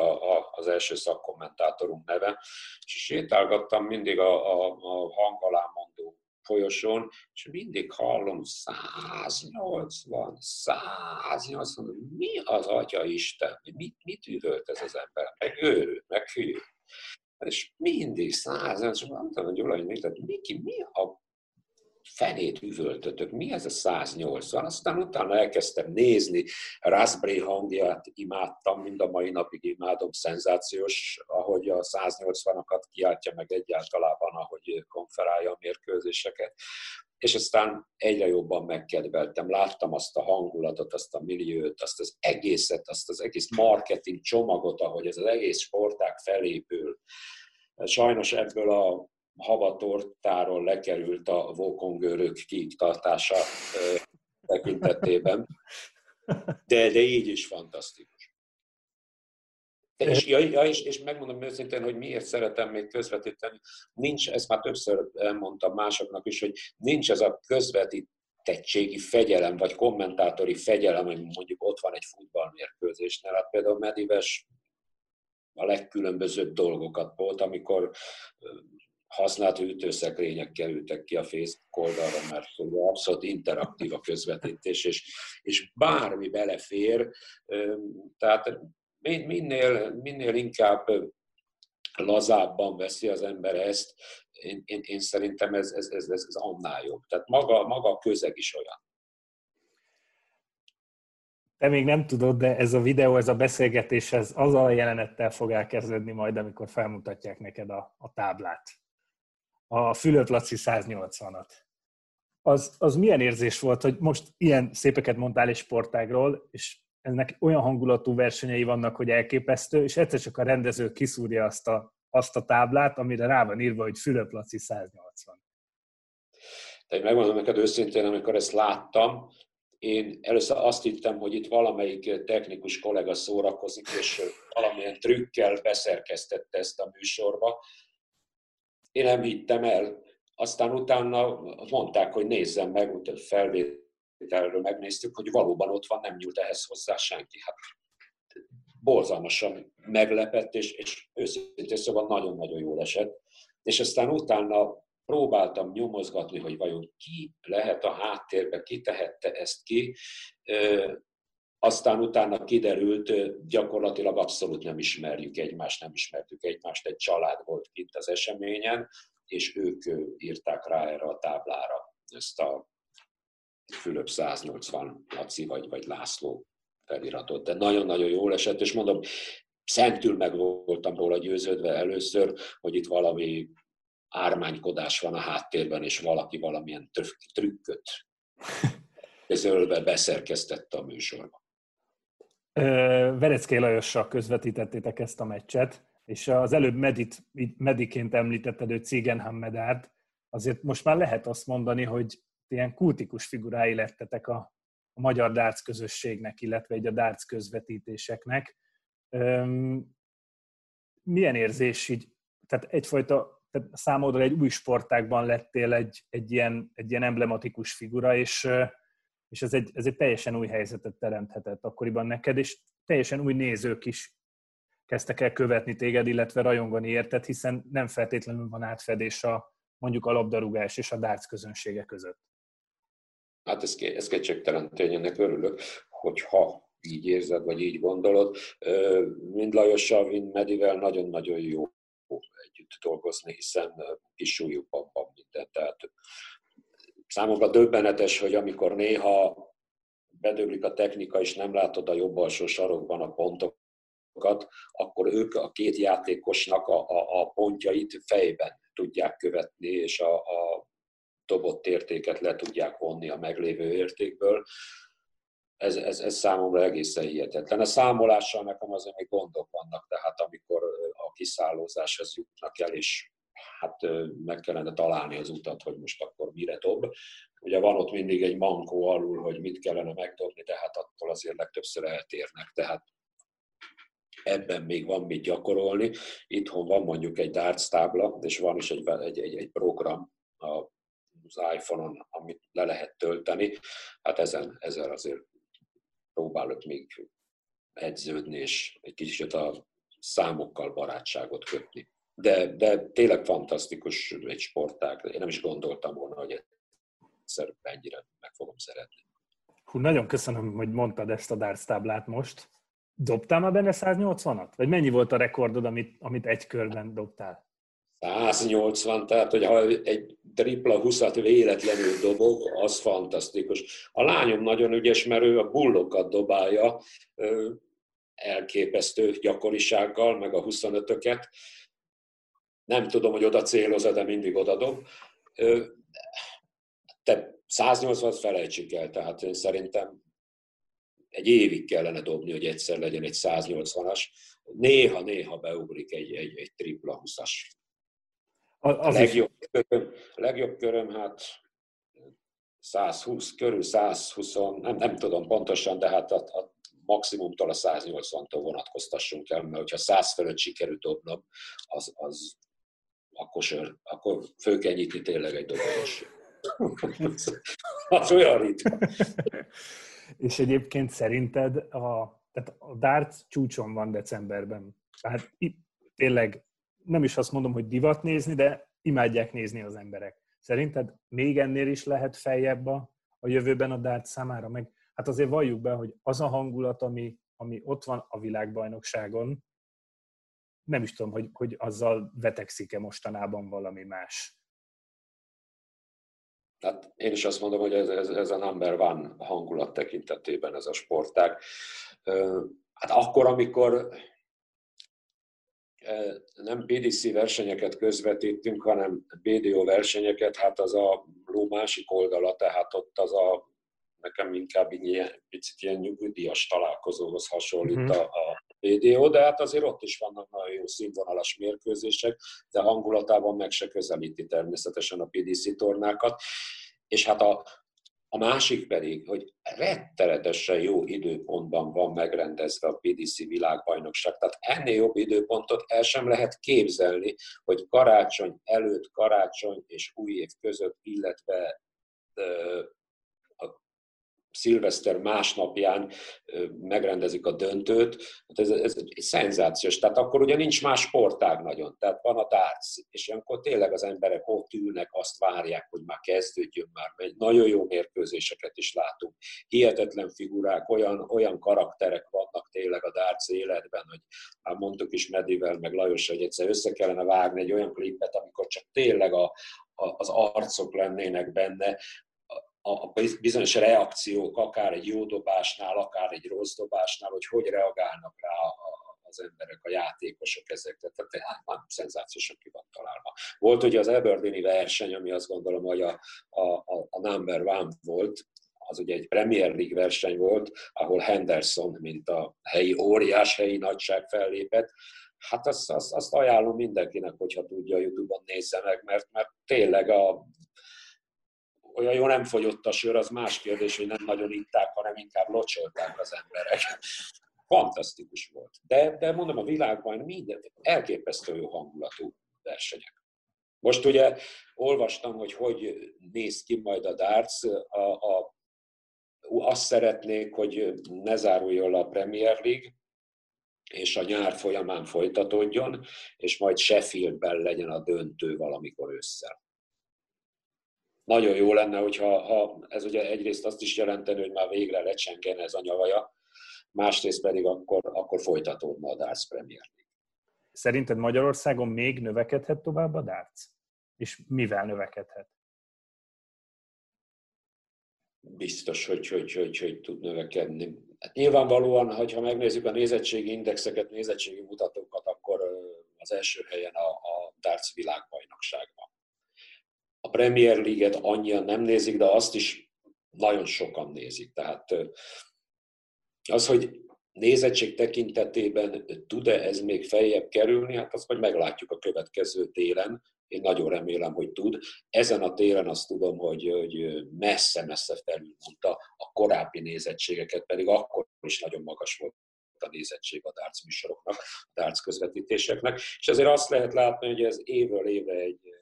az első szakkommentátorunk neve, és sétálgattam mindig a, a, a hangalámondó folyosón, és mindig hallom 180, 180, mi az Atya Isten, mit, mit üvölt ez az ember, meg őrült, meg hű és mindig száz, és mondtam a Gyula, hogy Miki, mi a fenét üvöltötök, mi ez a 180? Aztán utána elkezdtem nézni, Raspberry hangját imádtam, mind a mai napig imádom, szenzációs, ahogy a 180-akat kiáltja meg egyáltalában, ahogy konferálja a mérkőzéseket. És aztán egyre jobban megkedveltem, láttam azt a hangulatot, azt a milliót, azt az egészet, azt az egész marketing csomagot, ahogy ez az egész sportág felépül. Sajnos ebből a havatortáról lekerült a vókongőrök kiiktartása tekintetében, de, de így is fantasztikus. És, ja, ja, és, és megmondom őszintén, hogy miért szeretem még közvetíteni. Nincs, ezt már többször elmondtam másoknak is, hogy nincs ez a közvetítettségi fegyelem, vagy kommentátori fegyelem, hogy mondjuk ott van egy futballmérkőzésnél. Hát például Medives a legkülönbözőbb dolgokat volt, amikor használt hűtőszekrények kerültek ki a Facebook oldalra, mert abszolút interaktív a közvetítés, és, és bármi belefér, tehát minél, minél inkább lazábban veszi az ember ezt, én, én, én szerintem ez, ez, ez, ez annál jobb. Tehát maga, maga a közeg is olyan. Te még nem tudod, de ez a videó, ez a beszélgetés, ez azzal a jelenettel fog elkezdődni majd, amikor felmutatják neked a, a táblát a Fülöp Laci 180-at. Az, az milyen érzés volt, hogy most ilyen szépeket mondtál egy sportágról, és ennek olyan hangulatú versenyei vannak, hogy elképesztő, és egyszer csak a rendező kiszúrja azt a, azt a táblát, amire rá van írva, hogy Fülöp Laci 180. Tehát megmondom neked őszintén, amikor ezt láttam, én először azt hittem, hogy itt valamelyik technikus kollega szórakozik, és valamilyen trükkel beszerkesztette ezt a műsorba, én nem hittem el. Aztán utána mondták, hogy nézzem meg, úgy felvételről megnéztük, hogy valóban ott van, nem nyújt ehhez hozzá senki. Hát borzalmasan meglepett, és, és őszintén szóval nagyon-nagyon jól esett. És aztán utána próbáltam nyomozgatni, hogy vajon ki lehet a háttérbe, ki tehette ezt ki. Aztán utána kiderült, gyakorlatilag abszolút nem ismerjük egymást, nem ismertük egymást, egy család volt itt az eseményen, és ők írták rá erre a táblára ezt a Fülöp 180 Laci vagy, vagy László feliratot. De nagyon-nagyon jól esett, és mondom, szentül meg voltam róla győződve először, hogy itt valami ármánykodás van a háttérben, és valaki valamilyen trükköt közölve beszerkesztette a műsorba. Vereckei Lajossal közvetítettétek ezt a meccset, és az előbb Medit, Mediként említetted ő Cigenham Medárt, azért most már lehet azt mondani, hogy ilyen kultikus figurái lettetek a, a magyar dárc közösségnek, illetve egy a dárc közvetítéseknek. milyen érzés így, tehát egyfajta, tehát számodra egy új sportágban lettél egy, egy, ilyen, egy ilyen emblematikus figura, és és ez egy, ez egy teljesen új helyzetet teremthetett akkoriban neked, és teljesen új nézők is kezdtek el követni téged, illetve rajongani érted, hiszen nem feltétlenül van átfedés a mondjuk a labdarúgás és a dárc közönsége között. Hát ez, ez kétségtelen tényleg örülök, hogyha így érzed, vagy így gondolod. Mind Lajossal, mind Medivel nagyon-nagyon jó együtt dolgozni, hiszen kis súlyukban van minden. Tehát Számomra döbbenetes, hogy amikor néha bedöglik a technika, és nem látod a jobb alsó sarokban a pontokat, akkor ők a két játékosnak a, a, a pontjait fejben tudják követni, és a, a dobott értéket le tudják vonni a meglévő értékből. Ez, ez, ez számomra egészen hihetetlen. A számolással nekem azért még gondok vannak, tehát amikor a kiszállózáshoz jutnak el, és hát meg kellene találni az utat, hogy most akkor mire dob. Ugye van ott mindig egy mankó alul, hogy mit kellene megdobni, de hát attól azért legtöbbször eltérnek, tehát ebben még van mit gyakorolni. Itthon van mondjuk egy darts tábla, és van is egy, egy, egy, egy program az iPhone-on, amit le lehet tölteni. Hát ezen, ezen azért próbálok még edződni, és egy kicsit a számokkal barátságot kötni de, de tényleg fantasztikus egy sportág. Én nem is gondoltam volna, hogy egyszer ennyire meg fogom szeretni. Hú, nagyon köszönöm, hogy mondtad ezt a darts táblát most. Dobtál már benne 180-at? Vagy mennyi volt a rekordod, amit, amit egy körben dobtál? 180, tehát hogy ha egy tripla 20 véletlenül dobok, az fantasztikus. A lányom nagyon ügyes, mert ő a bullokat dobálja, elképesztő gyakorisággal, meg a 25-öket. Nem tudom, hogy oda céloz de mindig oda dob. Te 180-at felejtsük el, tehát én szerintem egy évig kellene dobni, hogy egyszer legyen egy 180-as. Néha-néha beugrik egy, egy, egy tripla 20-as. A, a legjobb, köröm, legjobb köröm, hát 120 körül, 120, nem, nem tudom pontosan, de hát a, a maximumtól a 180-tól vonatkoztassunk el, mert hogyha 100 fölött sikerült dobnom, az, az akkor, sör, akkor föl kell nyitni tényleg egy dobogos. az olyan ritka. És egyébként szerinted a, tehát a darts csúcson van decemberben. Tehát itt tényleg nem is azt mondom, hogy divat nézni, de imádják nézni az emberek. Szerinted még ennél is lehet feljebb a, a jövőben a darts számára? Meg hát azért valljuk be, hogy az a hangulat, ami, ami ott van a világbajnokságon, nem is tudom, hogy, hogy azzal vetekszik-e mostanában valami más. Tehát én is azt mondom, hogy ez, ez, ez a number one hangulat tekintetében ez a sportág. Hát akkor, amikor nem PDC versenyeket közvetítünk, hanem BDO versenyeket, hát az a ló másik oldala, tehát ott az a nekem inkább ilyen, picit ilyen nyugdíjas találkozóhoz hasonlít mm-hmm. a, a BDO, de hát azért ott is vannak nagyon jó színvonalas mérkőzések, de hangulatában meg se közelíti természetesen a PDC tornákat. És hát a, a másik pedig, hogy rettenetesen jó időpontban van megrendezve a PDC világbajnokság. Tehát ennél jobb időpontot el sem lehet képzelni, hogy karácsony előtt, karácsony és új év között, illetve szilveszter másnapján megrendezik a döntőt, hát ez, ez egy szenzációs. Tehát akkor ugye nincs más sportág nagyon, tehát van a darts, és akkor tényleg az emberek ott ülnek, azt várják, hogy már kezdődjön már, mert nagyon jó mérkőzéseket is látunk. Hihetetlen figurák, olyan, olyan karakterek vannak tényleg a darts életben, hogy már mondtuk is Medivel, meg Lajos, hogy egyszer össze kellene vágni egy olyan klipet, amikor csak tényleg a, az arcok lennének benne, a bizonyos reakciók, akár egy jó dobásnál, akár egy rossz dobásnál, hogy hogy reagálnak rá az emberek, a játékosok ezekre. Tehát hát már szenzációsan ki van találva. Volt ugye az Eberdeeni verseny, ami azt gondolom, hogy a, a, a number one volt, az ugye egy Premier League verseny volt, ahol Henderson, mint a helyi óriás, helyi nagyság fellépett, Hát azt, azt, azt ajánlom mindenkinek, hogyha tudja, a Youtube-on nézze meg, mert, mert tényleg a olyan jó nem fogyott a sör, az más kérdés, hogy nem nagyon itták, hanem inkább locsolták az emberek. Fantasztikus volt. De, de mondom, a világban minden elképesztő jó hangulatú versenyek. Most ugye olvastam, hogy hogy néz ki majd a darts. A, a, azt szeretnék, hogy ne záruljon a Premier League, és a nyár folyamán folytatódjon, és majd Sheffieldben legyen a döntő valamikor ősszel nagyon jó lenne, hogyha ha ez ugye egyrészt azt is jelenteni, hogy már végre lecsengene ez a nyavaja, másrészt pedig akkor, akkor folytatódna a Darts Premier. Szerinted Magyarországon még növekedhet tovább a darts? És mivel növekedhet? Biztos, hogy, hogy, hogy, hogy tud növekedni. Hát nyilvánvalóan, ha megnézzük a nézettségi indexeket, nézettségi mutatókat, akkor az első helyen a, a darts világbajnokság van a Premier League-et annyian nem nézik, de azt is nagyon sokan nézik. Tehát az, hogy nézettség tekintetében tud-e ez még feljebb kerülni, hát azt majd meglátjuk a következő télen. Én nagyon remélem, hogy tud. Ezen a télen azt tudom, hogy, hogy messze-messze felülmúlta a korábbi nézettségeket, pedig akkor is nagyon magas volt a nézettség a darts műsoroknak, a darts közvetítéseknek. És ezért azt lehet látni, hogy ez évről évre egy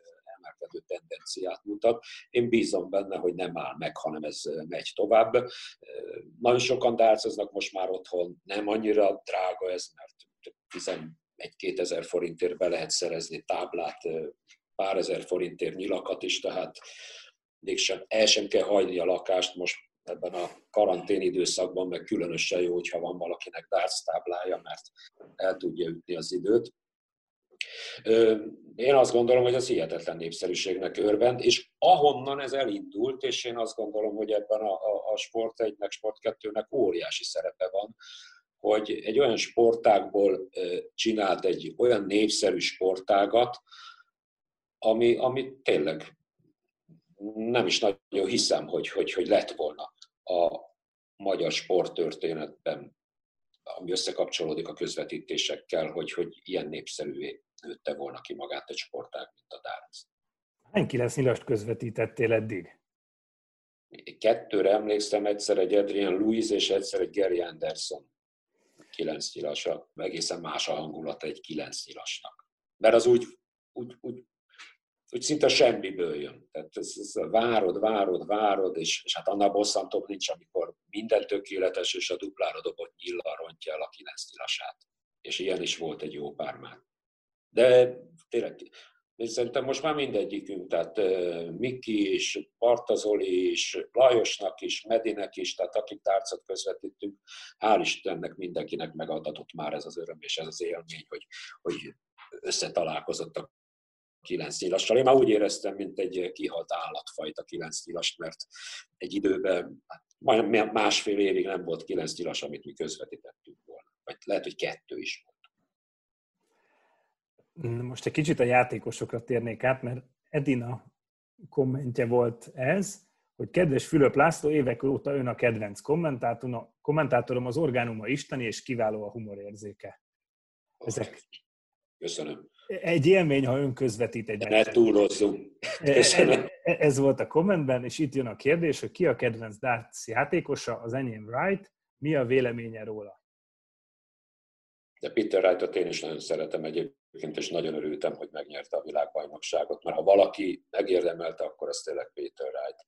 emelkedő tendenciát mutat. Én bízom benne, hogy nem áll meg, hanem ez megy tovább. Nagyon sokan dárcoznak most már otthon, nem annyira drága ez, mert 11-2000 forintért be lehet szerezni táblát, pár ezer forintért nyilakat is, tehát mégsem el sem kell hagyni a lakást most ebben a karantén időszakban, meg különösen jó, hogyha van valakinek dárc táblája, mert el tudja ütni az időt Én azt gondolom, hogy az hihetetlen népszerűségnek örvend, és ahonnan ez elindult, és én azt gondolom, hogy ebben a, a, a Sport 1-nek, Sport 2-nek óriási szerepe van, hogy egy olyan sportágból csinált egy olyan népszerű sportágat, ami, ami tényleg nem is nagyon hiszem, hogy, hogy, hogy lett volna a magyar sporttörténetben, ami összekapcsolódik a közvetítésekkel, hogy, hogy ilyen népszerűvé nőtte volna ki magát egy sportág, mint a darts. Hány kilenc nyilast közvetítettél eddig? Kettőre emlékszem, egyszer egy Adrian Louis és egyszer egy Gary Anderson. Kilenc nyilasa. Egészen más a hangulata egy kilenc nyilasnak. Mert az úgy, úgy, úgy úgy szinte semmiből jön. Tehát ez, ez várod, várod, várod, és, és hát annál bosszantóbb nincs, amikor minden tökéletes, és a duplára dobott nyilla rontja el a kilenc nyilasát. És ilyen is volt egy jó pár már. De tényleg, én szerintem most már mindegyikünk, tehát Miki is, Partazoli is, Lajosnak is, Medinek is, tehát akik tárcot közvetítünk, hál' Istennek mindenkinek megadatott már ez az öröm és ez az élmény, hogy, hogy összetalálkozott a kilenc nyilassal. Én már úgy éreztem, mint egy kihalt állatfajta kilenc nyilast, mert egy időben, hát majdnem másfél évig nem volt kilenc nyilas, amit mi közvetítettünk volna. Vagy lehet, hogy kettő is volt. Most egy kicsit a játékosokra térnék át, mert Edina kommentje volt ez, hogy kedves Fülöp László, évek óta ön a kedvenc kommentátorom, az orgánuma isteni, és kiváló a humorérzéke. Ezek... Köszönöm. Egy élmény, ha ön közvetít egy Ne túlozzunk. Ez, ez volt a kommentben, és itt jön a kérdés, hogy ki a kedvenc darts játékosa, az enyém Wright, mi a véleménye róla? De Peter Wright-ot én is nagyon szeretem egyébként, és nagyon örültem, hogy megnyerte a világbajnokságot, mert ha valaki megérdemelte, akkor az tényleg Peter Wright.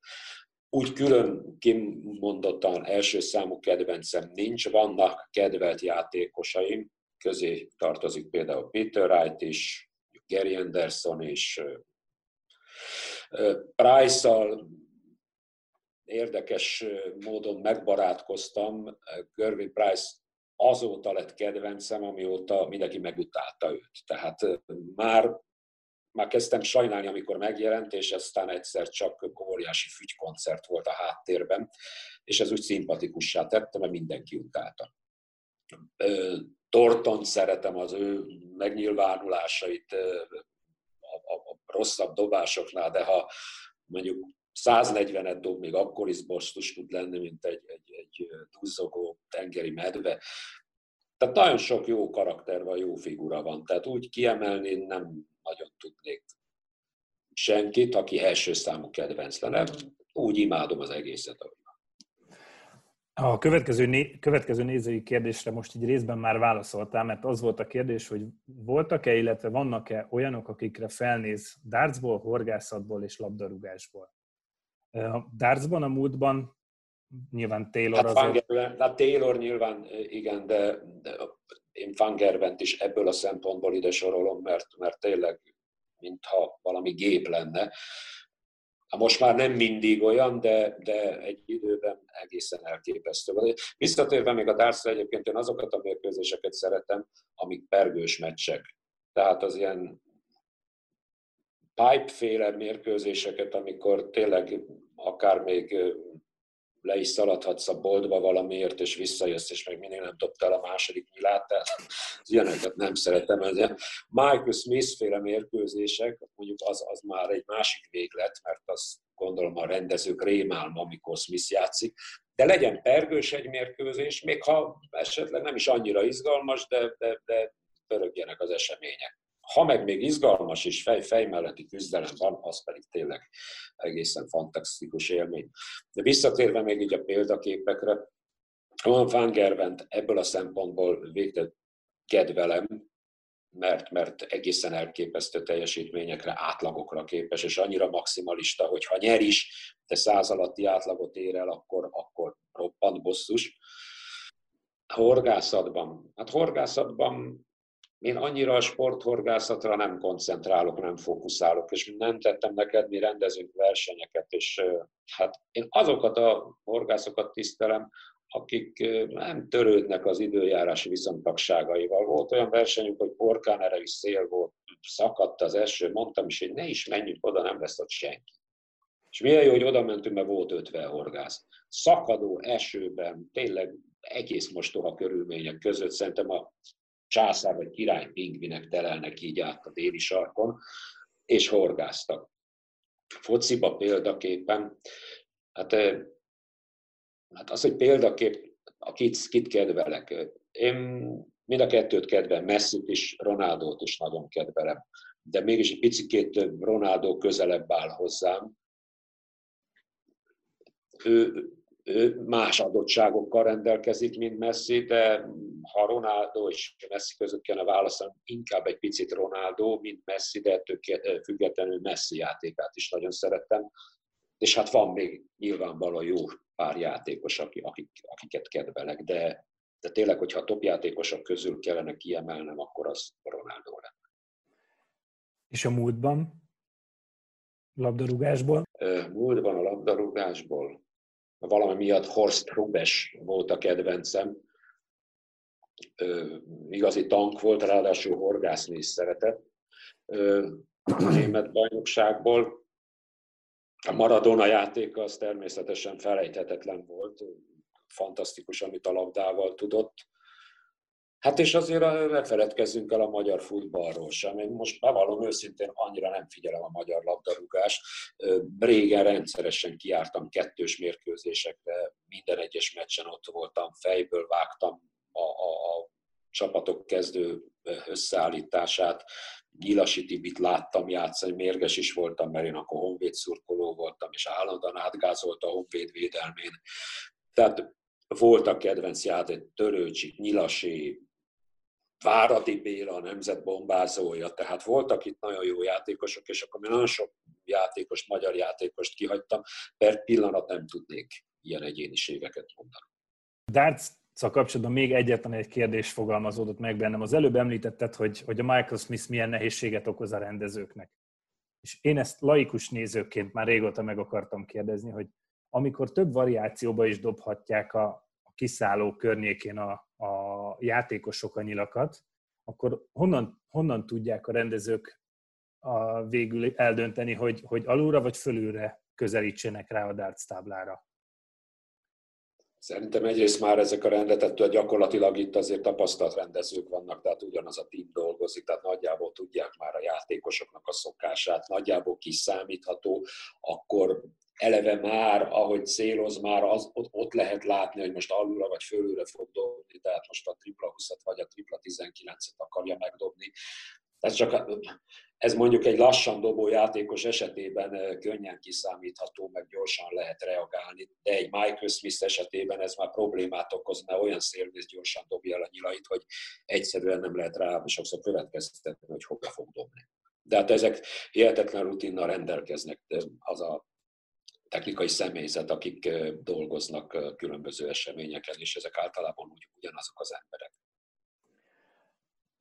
Úgy külön kimondottan első számú kedvencem nincs, vannak kedvelt játékosaim, közé tartozik például Peter Wright is, Gary Anderson is, Price-szal érdekes módon megbarátkoztam. Gervin Price azóta lett kedvencem, amióta mindenki megutálta őt. Tehát már, már kezdtem sajnálni, amikor megjelent, és aztán egyszer csak óriási fügykoncert volt a háttérben, és ez úgy szimpatikussá tette, mert mindenki utálta. Torton szeretem az ő megnyilvánulásait a, a, a rosszabb dobásoknál, de ha mondjuk 140-et dob, még akkor is bosztus tud lenni, mint egy, egy, egy duzzogó tengeri medve. Tehát nagyon sok jó karakter van, jó figura van. Tehát úgy kiemelni nem nagyon tudnék senkit, aki első számú kedvenc lenne. Úgy imádom az egészet, ahogy a következő, né- következő nézői kérdésre most egy részben már válaszoltál, mert az volt a kérdés, hogy voltak-e, illetve vannak-e olyanok, akikre felnéz dartsból, horgászatból és labdarúgásból? A dartsban a múltban nyilván Taylor hát azért... Fanger, hát Taylor nyilván igen, de, de én Fangervent is ebből a szempontból ide sorolom, mert, mert tényleg mintha valami gép lenne. Most már nem mindig olyan, de, de egy időben egészen elképesztő. Visszatérve még a darts egyébként én azokat a mérkőzéseket szeretem, amik pergős meccsek. Tehát az ilyen pipe-féle mérkőzéseket, amikor tényleg akár még le is szaladhatsz a boltba valamiért, és visszajössz, és meg mindig nem dobtál a második nyilát, tehát ilyeneket nem szeretem. Ez Michael Smith féle mérkőzések, mondjuk az, az már egy másik véglet, mert az gondolom a rendezők rémálma, amikor Smith játszik, de legyen pergős egy mérkőzés, még ha esetleg nem is annyira izgalmas, de, de, de pörögjenek az események. Ha meg még izgalmas és fej-fej melletti küzdelem van, az pedig tényleg egészen fantasztikus élmény. De visszatérve még így a példaképekre, Van Van Gervent ebből a szempontból végtelen kedvelem, mert, mert egészen elképesztő teljesítményekre, átlagokra képes, és annyira maximalista, hogy ha nyer is, de száz alatti átlagot ér el, akkor, akkor roppant bosszus. Horgászatban. Hát horgászatban én annyira a sporthorgászatra nem koncentrálok, nem fókuszálok, és nem tettem neked, mi rendezünk versenyeket, és hát én azokat a horgászokat tisztelem, akik nem törődnek az időjárás viszontagságaival. Volt olyan versenyünk, hogy porkán erejű szél volt, szakadt az eső, mondtam is, hogy ne is menjünk oda, nem lesz ott senki. És milyen jó, hogy oda mentünk, mert volt 50 horgász. Szakadó esőben, tényleg egész mostoha körülmények között, szerintem a császár vagy király pingvinek telelnek így át a déli sarkon, és horgáztak. Fociba példaképpen, hát, hát az, hogy példakép, kit, kit kedvelek. Én mind a kettőt kedvelem, Messi-t is, Ronaldót is nagyon kedvelem, de mégis egy picit Ronaldo közelebb áll hozzám. Ő más adottságokkal rendelkezik, mint Messi, de ha Ronaldo és Messi között kellene válaszolni, inkább egy picit Ronaldo, mint Messi, de ettől függetlenül Messi játékát is nagyon szerettem. És hát van még nyilvánvalóan jó pár játékos, akik, akiket kedvelek, de, de tényleg, hogyha a top játékosok közül kellene kiemelnem, akkor az Ronaldo lenne. És a múltban? Labdarúgásból? Múltban a labdarúgásból valami miatt Horst Rubes volt a kedvencem. Igazi tank volt, ráadásul horgászni is szeretett. A német bajnokságból. A Maradona játéka az természetesen felejthetetlen volt. Fantasztikus, amit a labdával tudott. Hát és azért ne feledkezzünk el a magyar futballról sem. Én most bevallom őszintén, annyira nem figyelem a magyar labdarúgást. Régen rendszeresen kiártam kettős mérkőzésekre, minden egyes meccsen ott voltam, fejből vágtam a, a, a csapatok kezdő összeállítását. Nyilasi Tibit láttam játszani, mérges is voltam, mert én akkor honvéd szurkoló voltam, és állandóan átgázolt a honvéd védelmén. Tehát voltak kedvenc játék, Törőcsik, Nyilasi, Váradi Béla, a nemzet bombázója, tehát voltak itt nagyon jó játékosok, és akkor nagyon sok játékos, magyar játékost kihagytam, per pillanat nem tudnék ilyen egyéniségeket mondani. darts kapcsolatban még egyetlen egy kérdés fogalmazódott meg bennem. Az előbb említetted, hogy, hogy a Michael Smith milyen nehézséget okoz a rendezőknek. És én ezt laikus nézőként már régóta meg akartam kérdezni, hogy amikor több variációba is dobhatják a, a kiszálló környékén a, a játékosok a nyilakat, akkor honnan, honnan tudják a rendezők a végül eldönteni, hogy, hogy alulra vagy fölülre közelítsenek rá a darts táblára? Szerintem egyrészt már ezek a rendetettől gyakorlatilag itt azért tapasztalt rendezők vannak, tehát ugyanaz a tím dolgozik, tehát nagyjából tudják már a játékosoknak a szokását, nagyjából kiszámítható, akkor eleve már, ahogy céloz, már az, ott, ott lehet látni, hogy most alulra vagy fölülre fog dobni, tehát most a tripla 20 vagy a tripla 19-et akarja megdobni. Ez, csak, ez mondjuk egy lassan dobó játékos esetében könnyen kiszámítható, meg gyorsan lehet reagálni, de egy Michael Smith esetében ez már problémát okoz, mert olyan szélvész gyorsan dobja el a nyilait, hogy egyszerűen nem lehet rá sokszor következtetni, hogy hova fog dobni. De hát ezek hihetetlen rutinnal rendelkeznek, de az a technikai személyzet, akik dolgoznak különböző eseményeken, és ezek általában úgy, ugyanazok az emberek.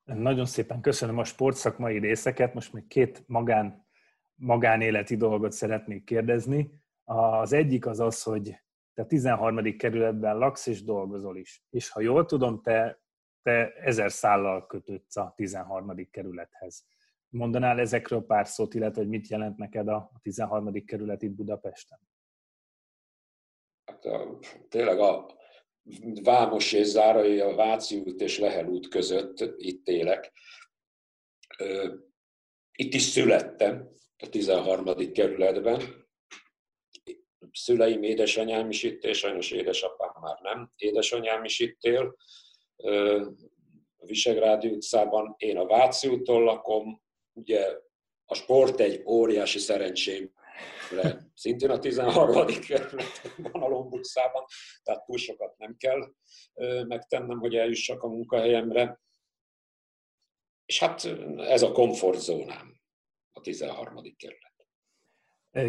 Nagyon szépen köszönöm a sportszakmai részeket. Most még két magán, magánéleti dolgot szeretnék kérdezni. Az egyik az az, hogy te 13. kerületben laksz és dolgozol is. És ha jól tudom, te, te ezer szállal kötődsz a 13. kerülethez. Mondanál ezekről pár szót, illetve hogy mit jelent neked a 13. kerület itt Budapesten? Hát tényleg a Vámos és Zárai, a Váci út és Lehel út között itt élek. Itt is születtem, a 13. kerületben. Szüleim, édesanyám is itt és sajnos édesapám már nem. Édesanyám is itt él. A Visegrádi utcában, én a Váci úton lakom, ugye a sport egy óriási szerencsém, szintén a 13. kerületen van a Lombutszában, tehát túl sokat nem kell megtennem, hogy eljussak a munkahelyemre. És hát ez a komfortzónám, a 13. kerület.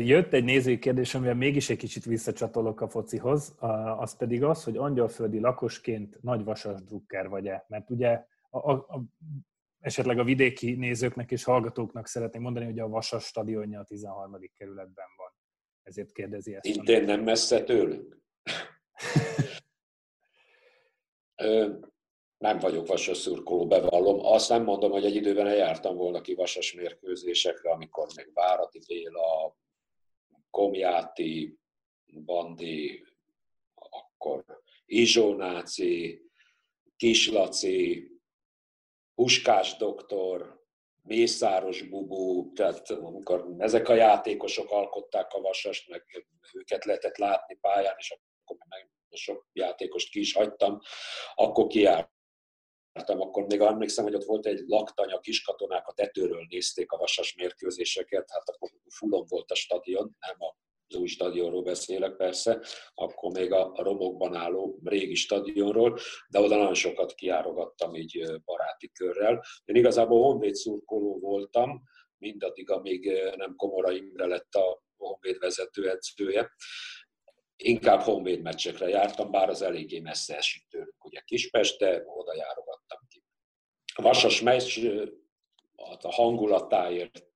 Jött egy nézői kérdés, amivel mégis egy kicsit visszacsatolok a focihoz, az pedig az, hogy angyalföldi lakosként nagy vasas drukker vagy-e. Mert ugye a, a, a esetleg a vidéki nézőknek és hallgatóknak szeretném mondani, hogy a Vasas stadionja a 13. kerületben van. Ezért kérdezi ezt. Intén nem messze tőlünk. nem vagyok vasas szurkoló, bevallom. Azt nem mondom, hogy egy időben eljártam volna ki vasas mérkőzésekre, amikor még Várati Béla, Komjáti, Bandi, akkor Izsónáci, Kislaci, Puskás doktor, Mészáros Bubú, tehát amikor ezek a játékosok alkották a vasast, meg őket lehetett látni pályán, és akkor meg sok játékost ki is hagytam, akkor kiárt akkor még emlékszem, hogy ott volt egy laktanya, kiskatonák a tetőről nézték a vasas mérkőzéseket, hát akkor fulon volt a stadion, nem a új stadionról beszélek persze, akkor még a romokban álló régi stadionról, de oda nagyon sokat kiárogattam így baráti körrel. Én igazából Honvéd szurkoló voltam, mindaddig, amíg nem Komora Imre lett a Honvéd vezetőedzője. Inkább Honvéd meccsekre jártam, bár az eléggé messze esik tőlük, ugye Kispest, de oda járogattam ki. A Vasas meccs a hangulatáért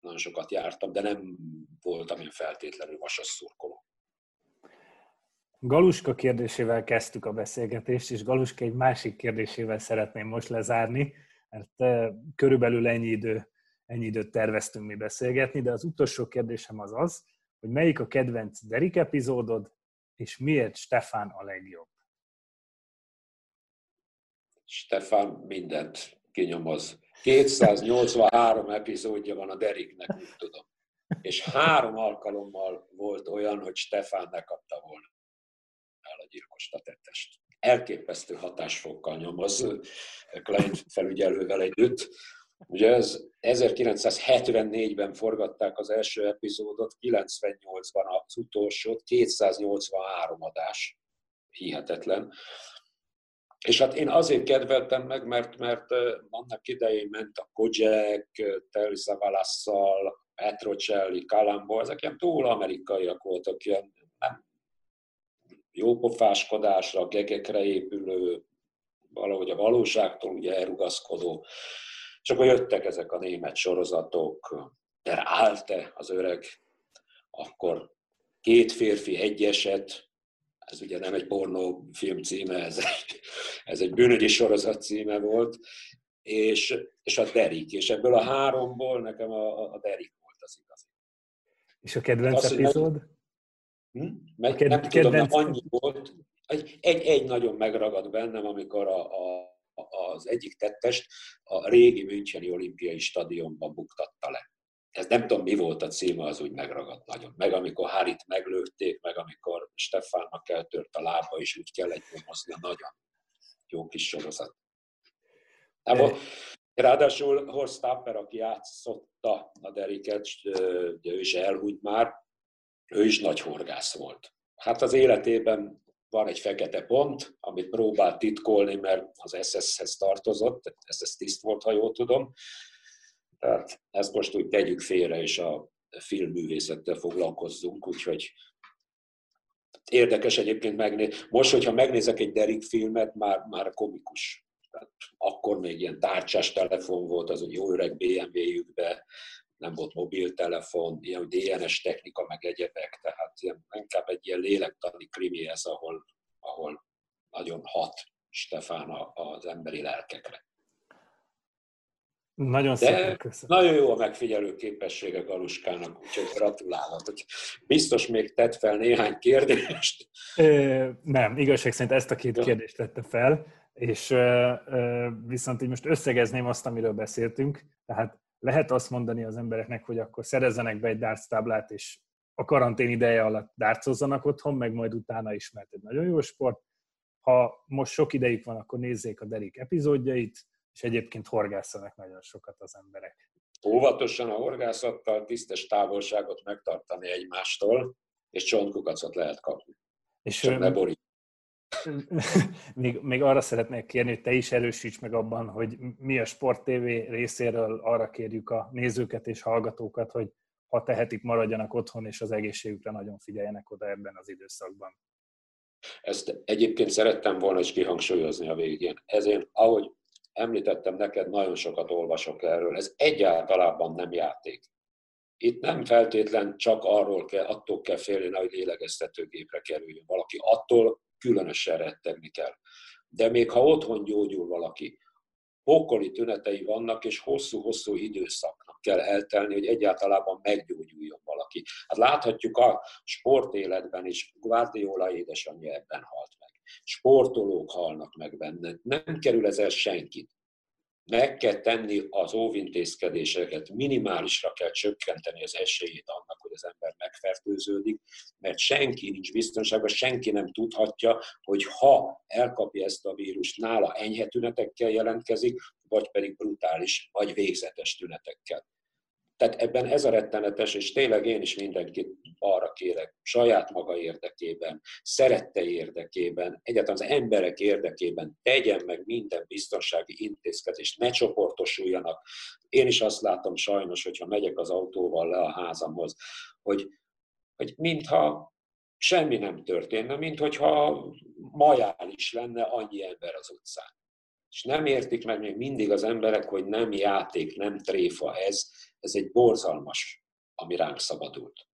nagyon sokat jártam, de nem voltam én feltétlenül vasas szurkoló. Galuska kérdésével kezdtük a beszélgetést, és Galuska egy másik kérdésével szeretném most lezárni, mert körülbelül ennyi, idő, ennyi időt terveztünk mi beszélgetni, de az utolsó kérdésem az az, hogy melyik a kedvenc Derek epizódod, és miért Stefán a legjobb? Stefán mindent kinyomoz. 283 epizódja van a Deriknek, úgy tudom. És három alkalommal volt olyan, hogy Stefán ne kapta volna el a gyilkost a tettest. Elképesztő hatásfokkal nyomoz Klein felügyelővel együtt. Ugye ez 1974-ben forgatták az első epizódot, 98-ban az utolsót, 283 adás, hihetetlen. És hát én azért kedveltem meg, mert, mert annak idején ment a Kojak, Telly Savalasszal, Petrocelli, Kalambo, ezek ilyen túl amerikaiak voltak, ilyen nem jópofáskodásra, gegekre épülő, valahogy a valóságtól ugye elrugaszkodó. És akkor jöttek ezek a német sorozatok, Der Alte, az öreg, akkor két férfi, egy eset, ez ugye nem egy film címe, ez egy, ez egy bűnögyi sorozat címe volt, és, és a Derik, és ebből a háromból nekem a, a Derik az igazi. És a kedvenc Azt, epizód? Hm? Meg, a ked- nem kedvenc... tudom, mert annyi volt, egy, egy, egy nagyon megragad bennem, amikor a, a, az egyik tettest a régi Müncheni olimpiai stadionban buktatta le ez nem tudom, mi volt a címe, az úgy megragadt nagyon. Meg amikor Harit meglőtték, meg amikor Stefánnak eltört a lába, és úgy kellett nyomozni nagyon jó kis sorozat. Nem, ráadásul Horst Tapper, aki játszotta a Deriket, ugye ő is elhúnyt már, ő is nagy horgász volt. Hát az életében van egy fekete pont, amit próbált titkolni, mert az SS-hez tartozott, SS tiszt volt, ha jól tudom, tehát ezt most úgy tegyük félre, és a filmművészettel foglalkozzunk, úgyhogy érdekes egyébként megnézni. Most, hogyha megnézek egy Derek filmet, már, már komikus. Akkor még ilyen tárcsás telefon volt, az hogy jó öreg BMW-jükbe, nem volt mobiltelefon, ilyen DNS technika, meg egyebek, tehát ilyen, inkább egy ilyen lélektani krimi ez, ahol, ahol nagyon hat Stefán az emberi lelkekre. Nagyon szépen köszönöm. Nagyon jó a megfigyelő képessége Galuskának, úgyhogy gratulálok. Hogy biztos még tett fel néhány kérdést. Ö, nem, igazság szerint ezt a két kérdést tette fel, és viszont így most összegezném azt, amiről beszéltünk. Tehát lehet azt mondani az embereknek, hogy akkor szerezzenek be egy darts táblát, és a karantén ideje alatt dárcozzanak otthon, meg majd utána is, mert egy nagyon jó sport. Ha most sok ideig van, akkor nézzék a Derik epizódjait, és egyébként horgászanak nagyon sokat az emberek. Óvatosan a horgászattal tisztes távolságot megtartani egymástól, és csontkukacot lehet kapni. És Csak ne borít. Még, még arra szeretnék kérni, hogy te is erősíts meg abban, hogy mi a Sport TV részéről arra kérjük a nézőket és hallgatókat, hogy ha tehetik, maradjanak otthon, és az egészségükre nagyon figyeljenek oda ebben az időszakban. Ezt egyébként szerettem volna is kihangsúlyozni a végén. Ezért, ahogy említettem neked, nagyon sokat olvasok erről, ez egyáltalában nem játék. Itt nem feltétlen csak arról kell, attól kell félni, hogy lélegeztetőgépre kerüljön valaki, attól különösen rettegni kell. De még ha otthon gyógyul valaki, pokoli tünetei vannak, és hosszú-hosszú időszaknak kell eltelni, hogy egyáltalában meggyógyuljon valaki. Hát láthatjuk a sportéletben is, Guardiola édesanyja ebben halt meg. Sportolók halnak meg benne. Nem kerül ezzel senkit meg kell tenni az óvintézkedéseket, minimálisra kell csökkenteni az esélyét annak, hogy az ember megfertőződik, mert senki nincs biztonságban, senki nem tudhatja, hogy ha elkapja ezt a vírust, nála enyhe tünetekkel jelentkezik, vagy pedig brutális, vagy végzetes tünetekkel. Tehát ebben ez a rettenetes, és tényleg én is mindenkit arra kérek, saját maga érdekében, szerette érdekében, egyáltalán az emberek érdekében tegyen meg minden biztonsági intézkedést, ne csoportosuljanak. Én is azt látom sajnos, hogyha megyek az autóval le a házamhoz, hogy, hogy mintha semmi nem történne, mint hogyha majális lenne annyi ember az utcán. És nem értik meg még mindig az emberek, hogy nem játék, nem tréfa ez, ez egy borzalmas, ami ránk szabadult.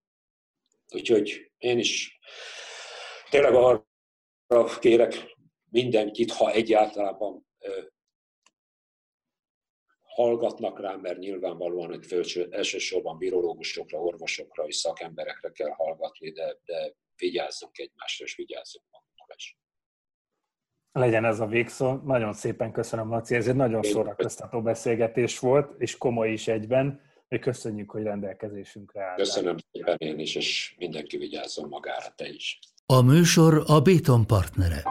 Úgyhogy én is tényleg arra kérek mindenkit, ha egyáltalán hallgatnak rám, mert nyilvánvalóan hogy fölcső, elsősorban virológusokra, orvosokra és szakemberekre kell hallgatni, de, de vigyázzunk egymásra, és vigyázzunk magunkra is. Legyen ez a végszó. Nagyon szépen köszönöm, Laci. Ez egy nagyon szórakoztató beszélgetés volt, és komoly is egyben. Mi köszönjük, hogy rendelkezésünkre álltál. Köszönöm szépen én is, és mindenki vigyázzon magára, te is. A műsor a Béton partnere.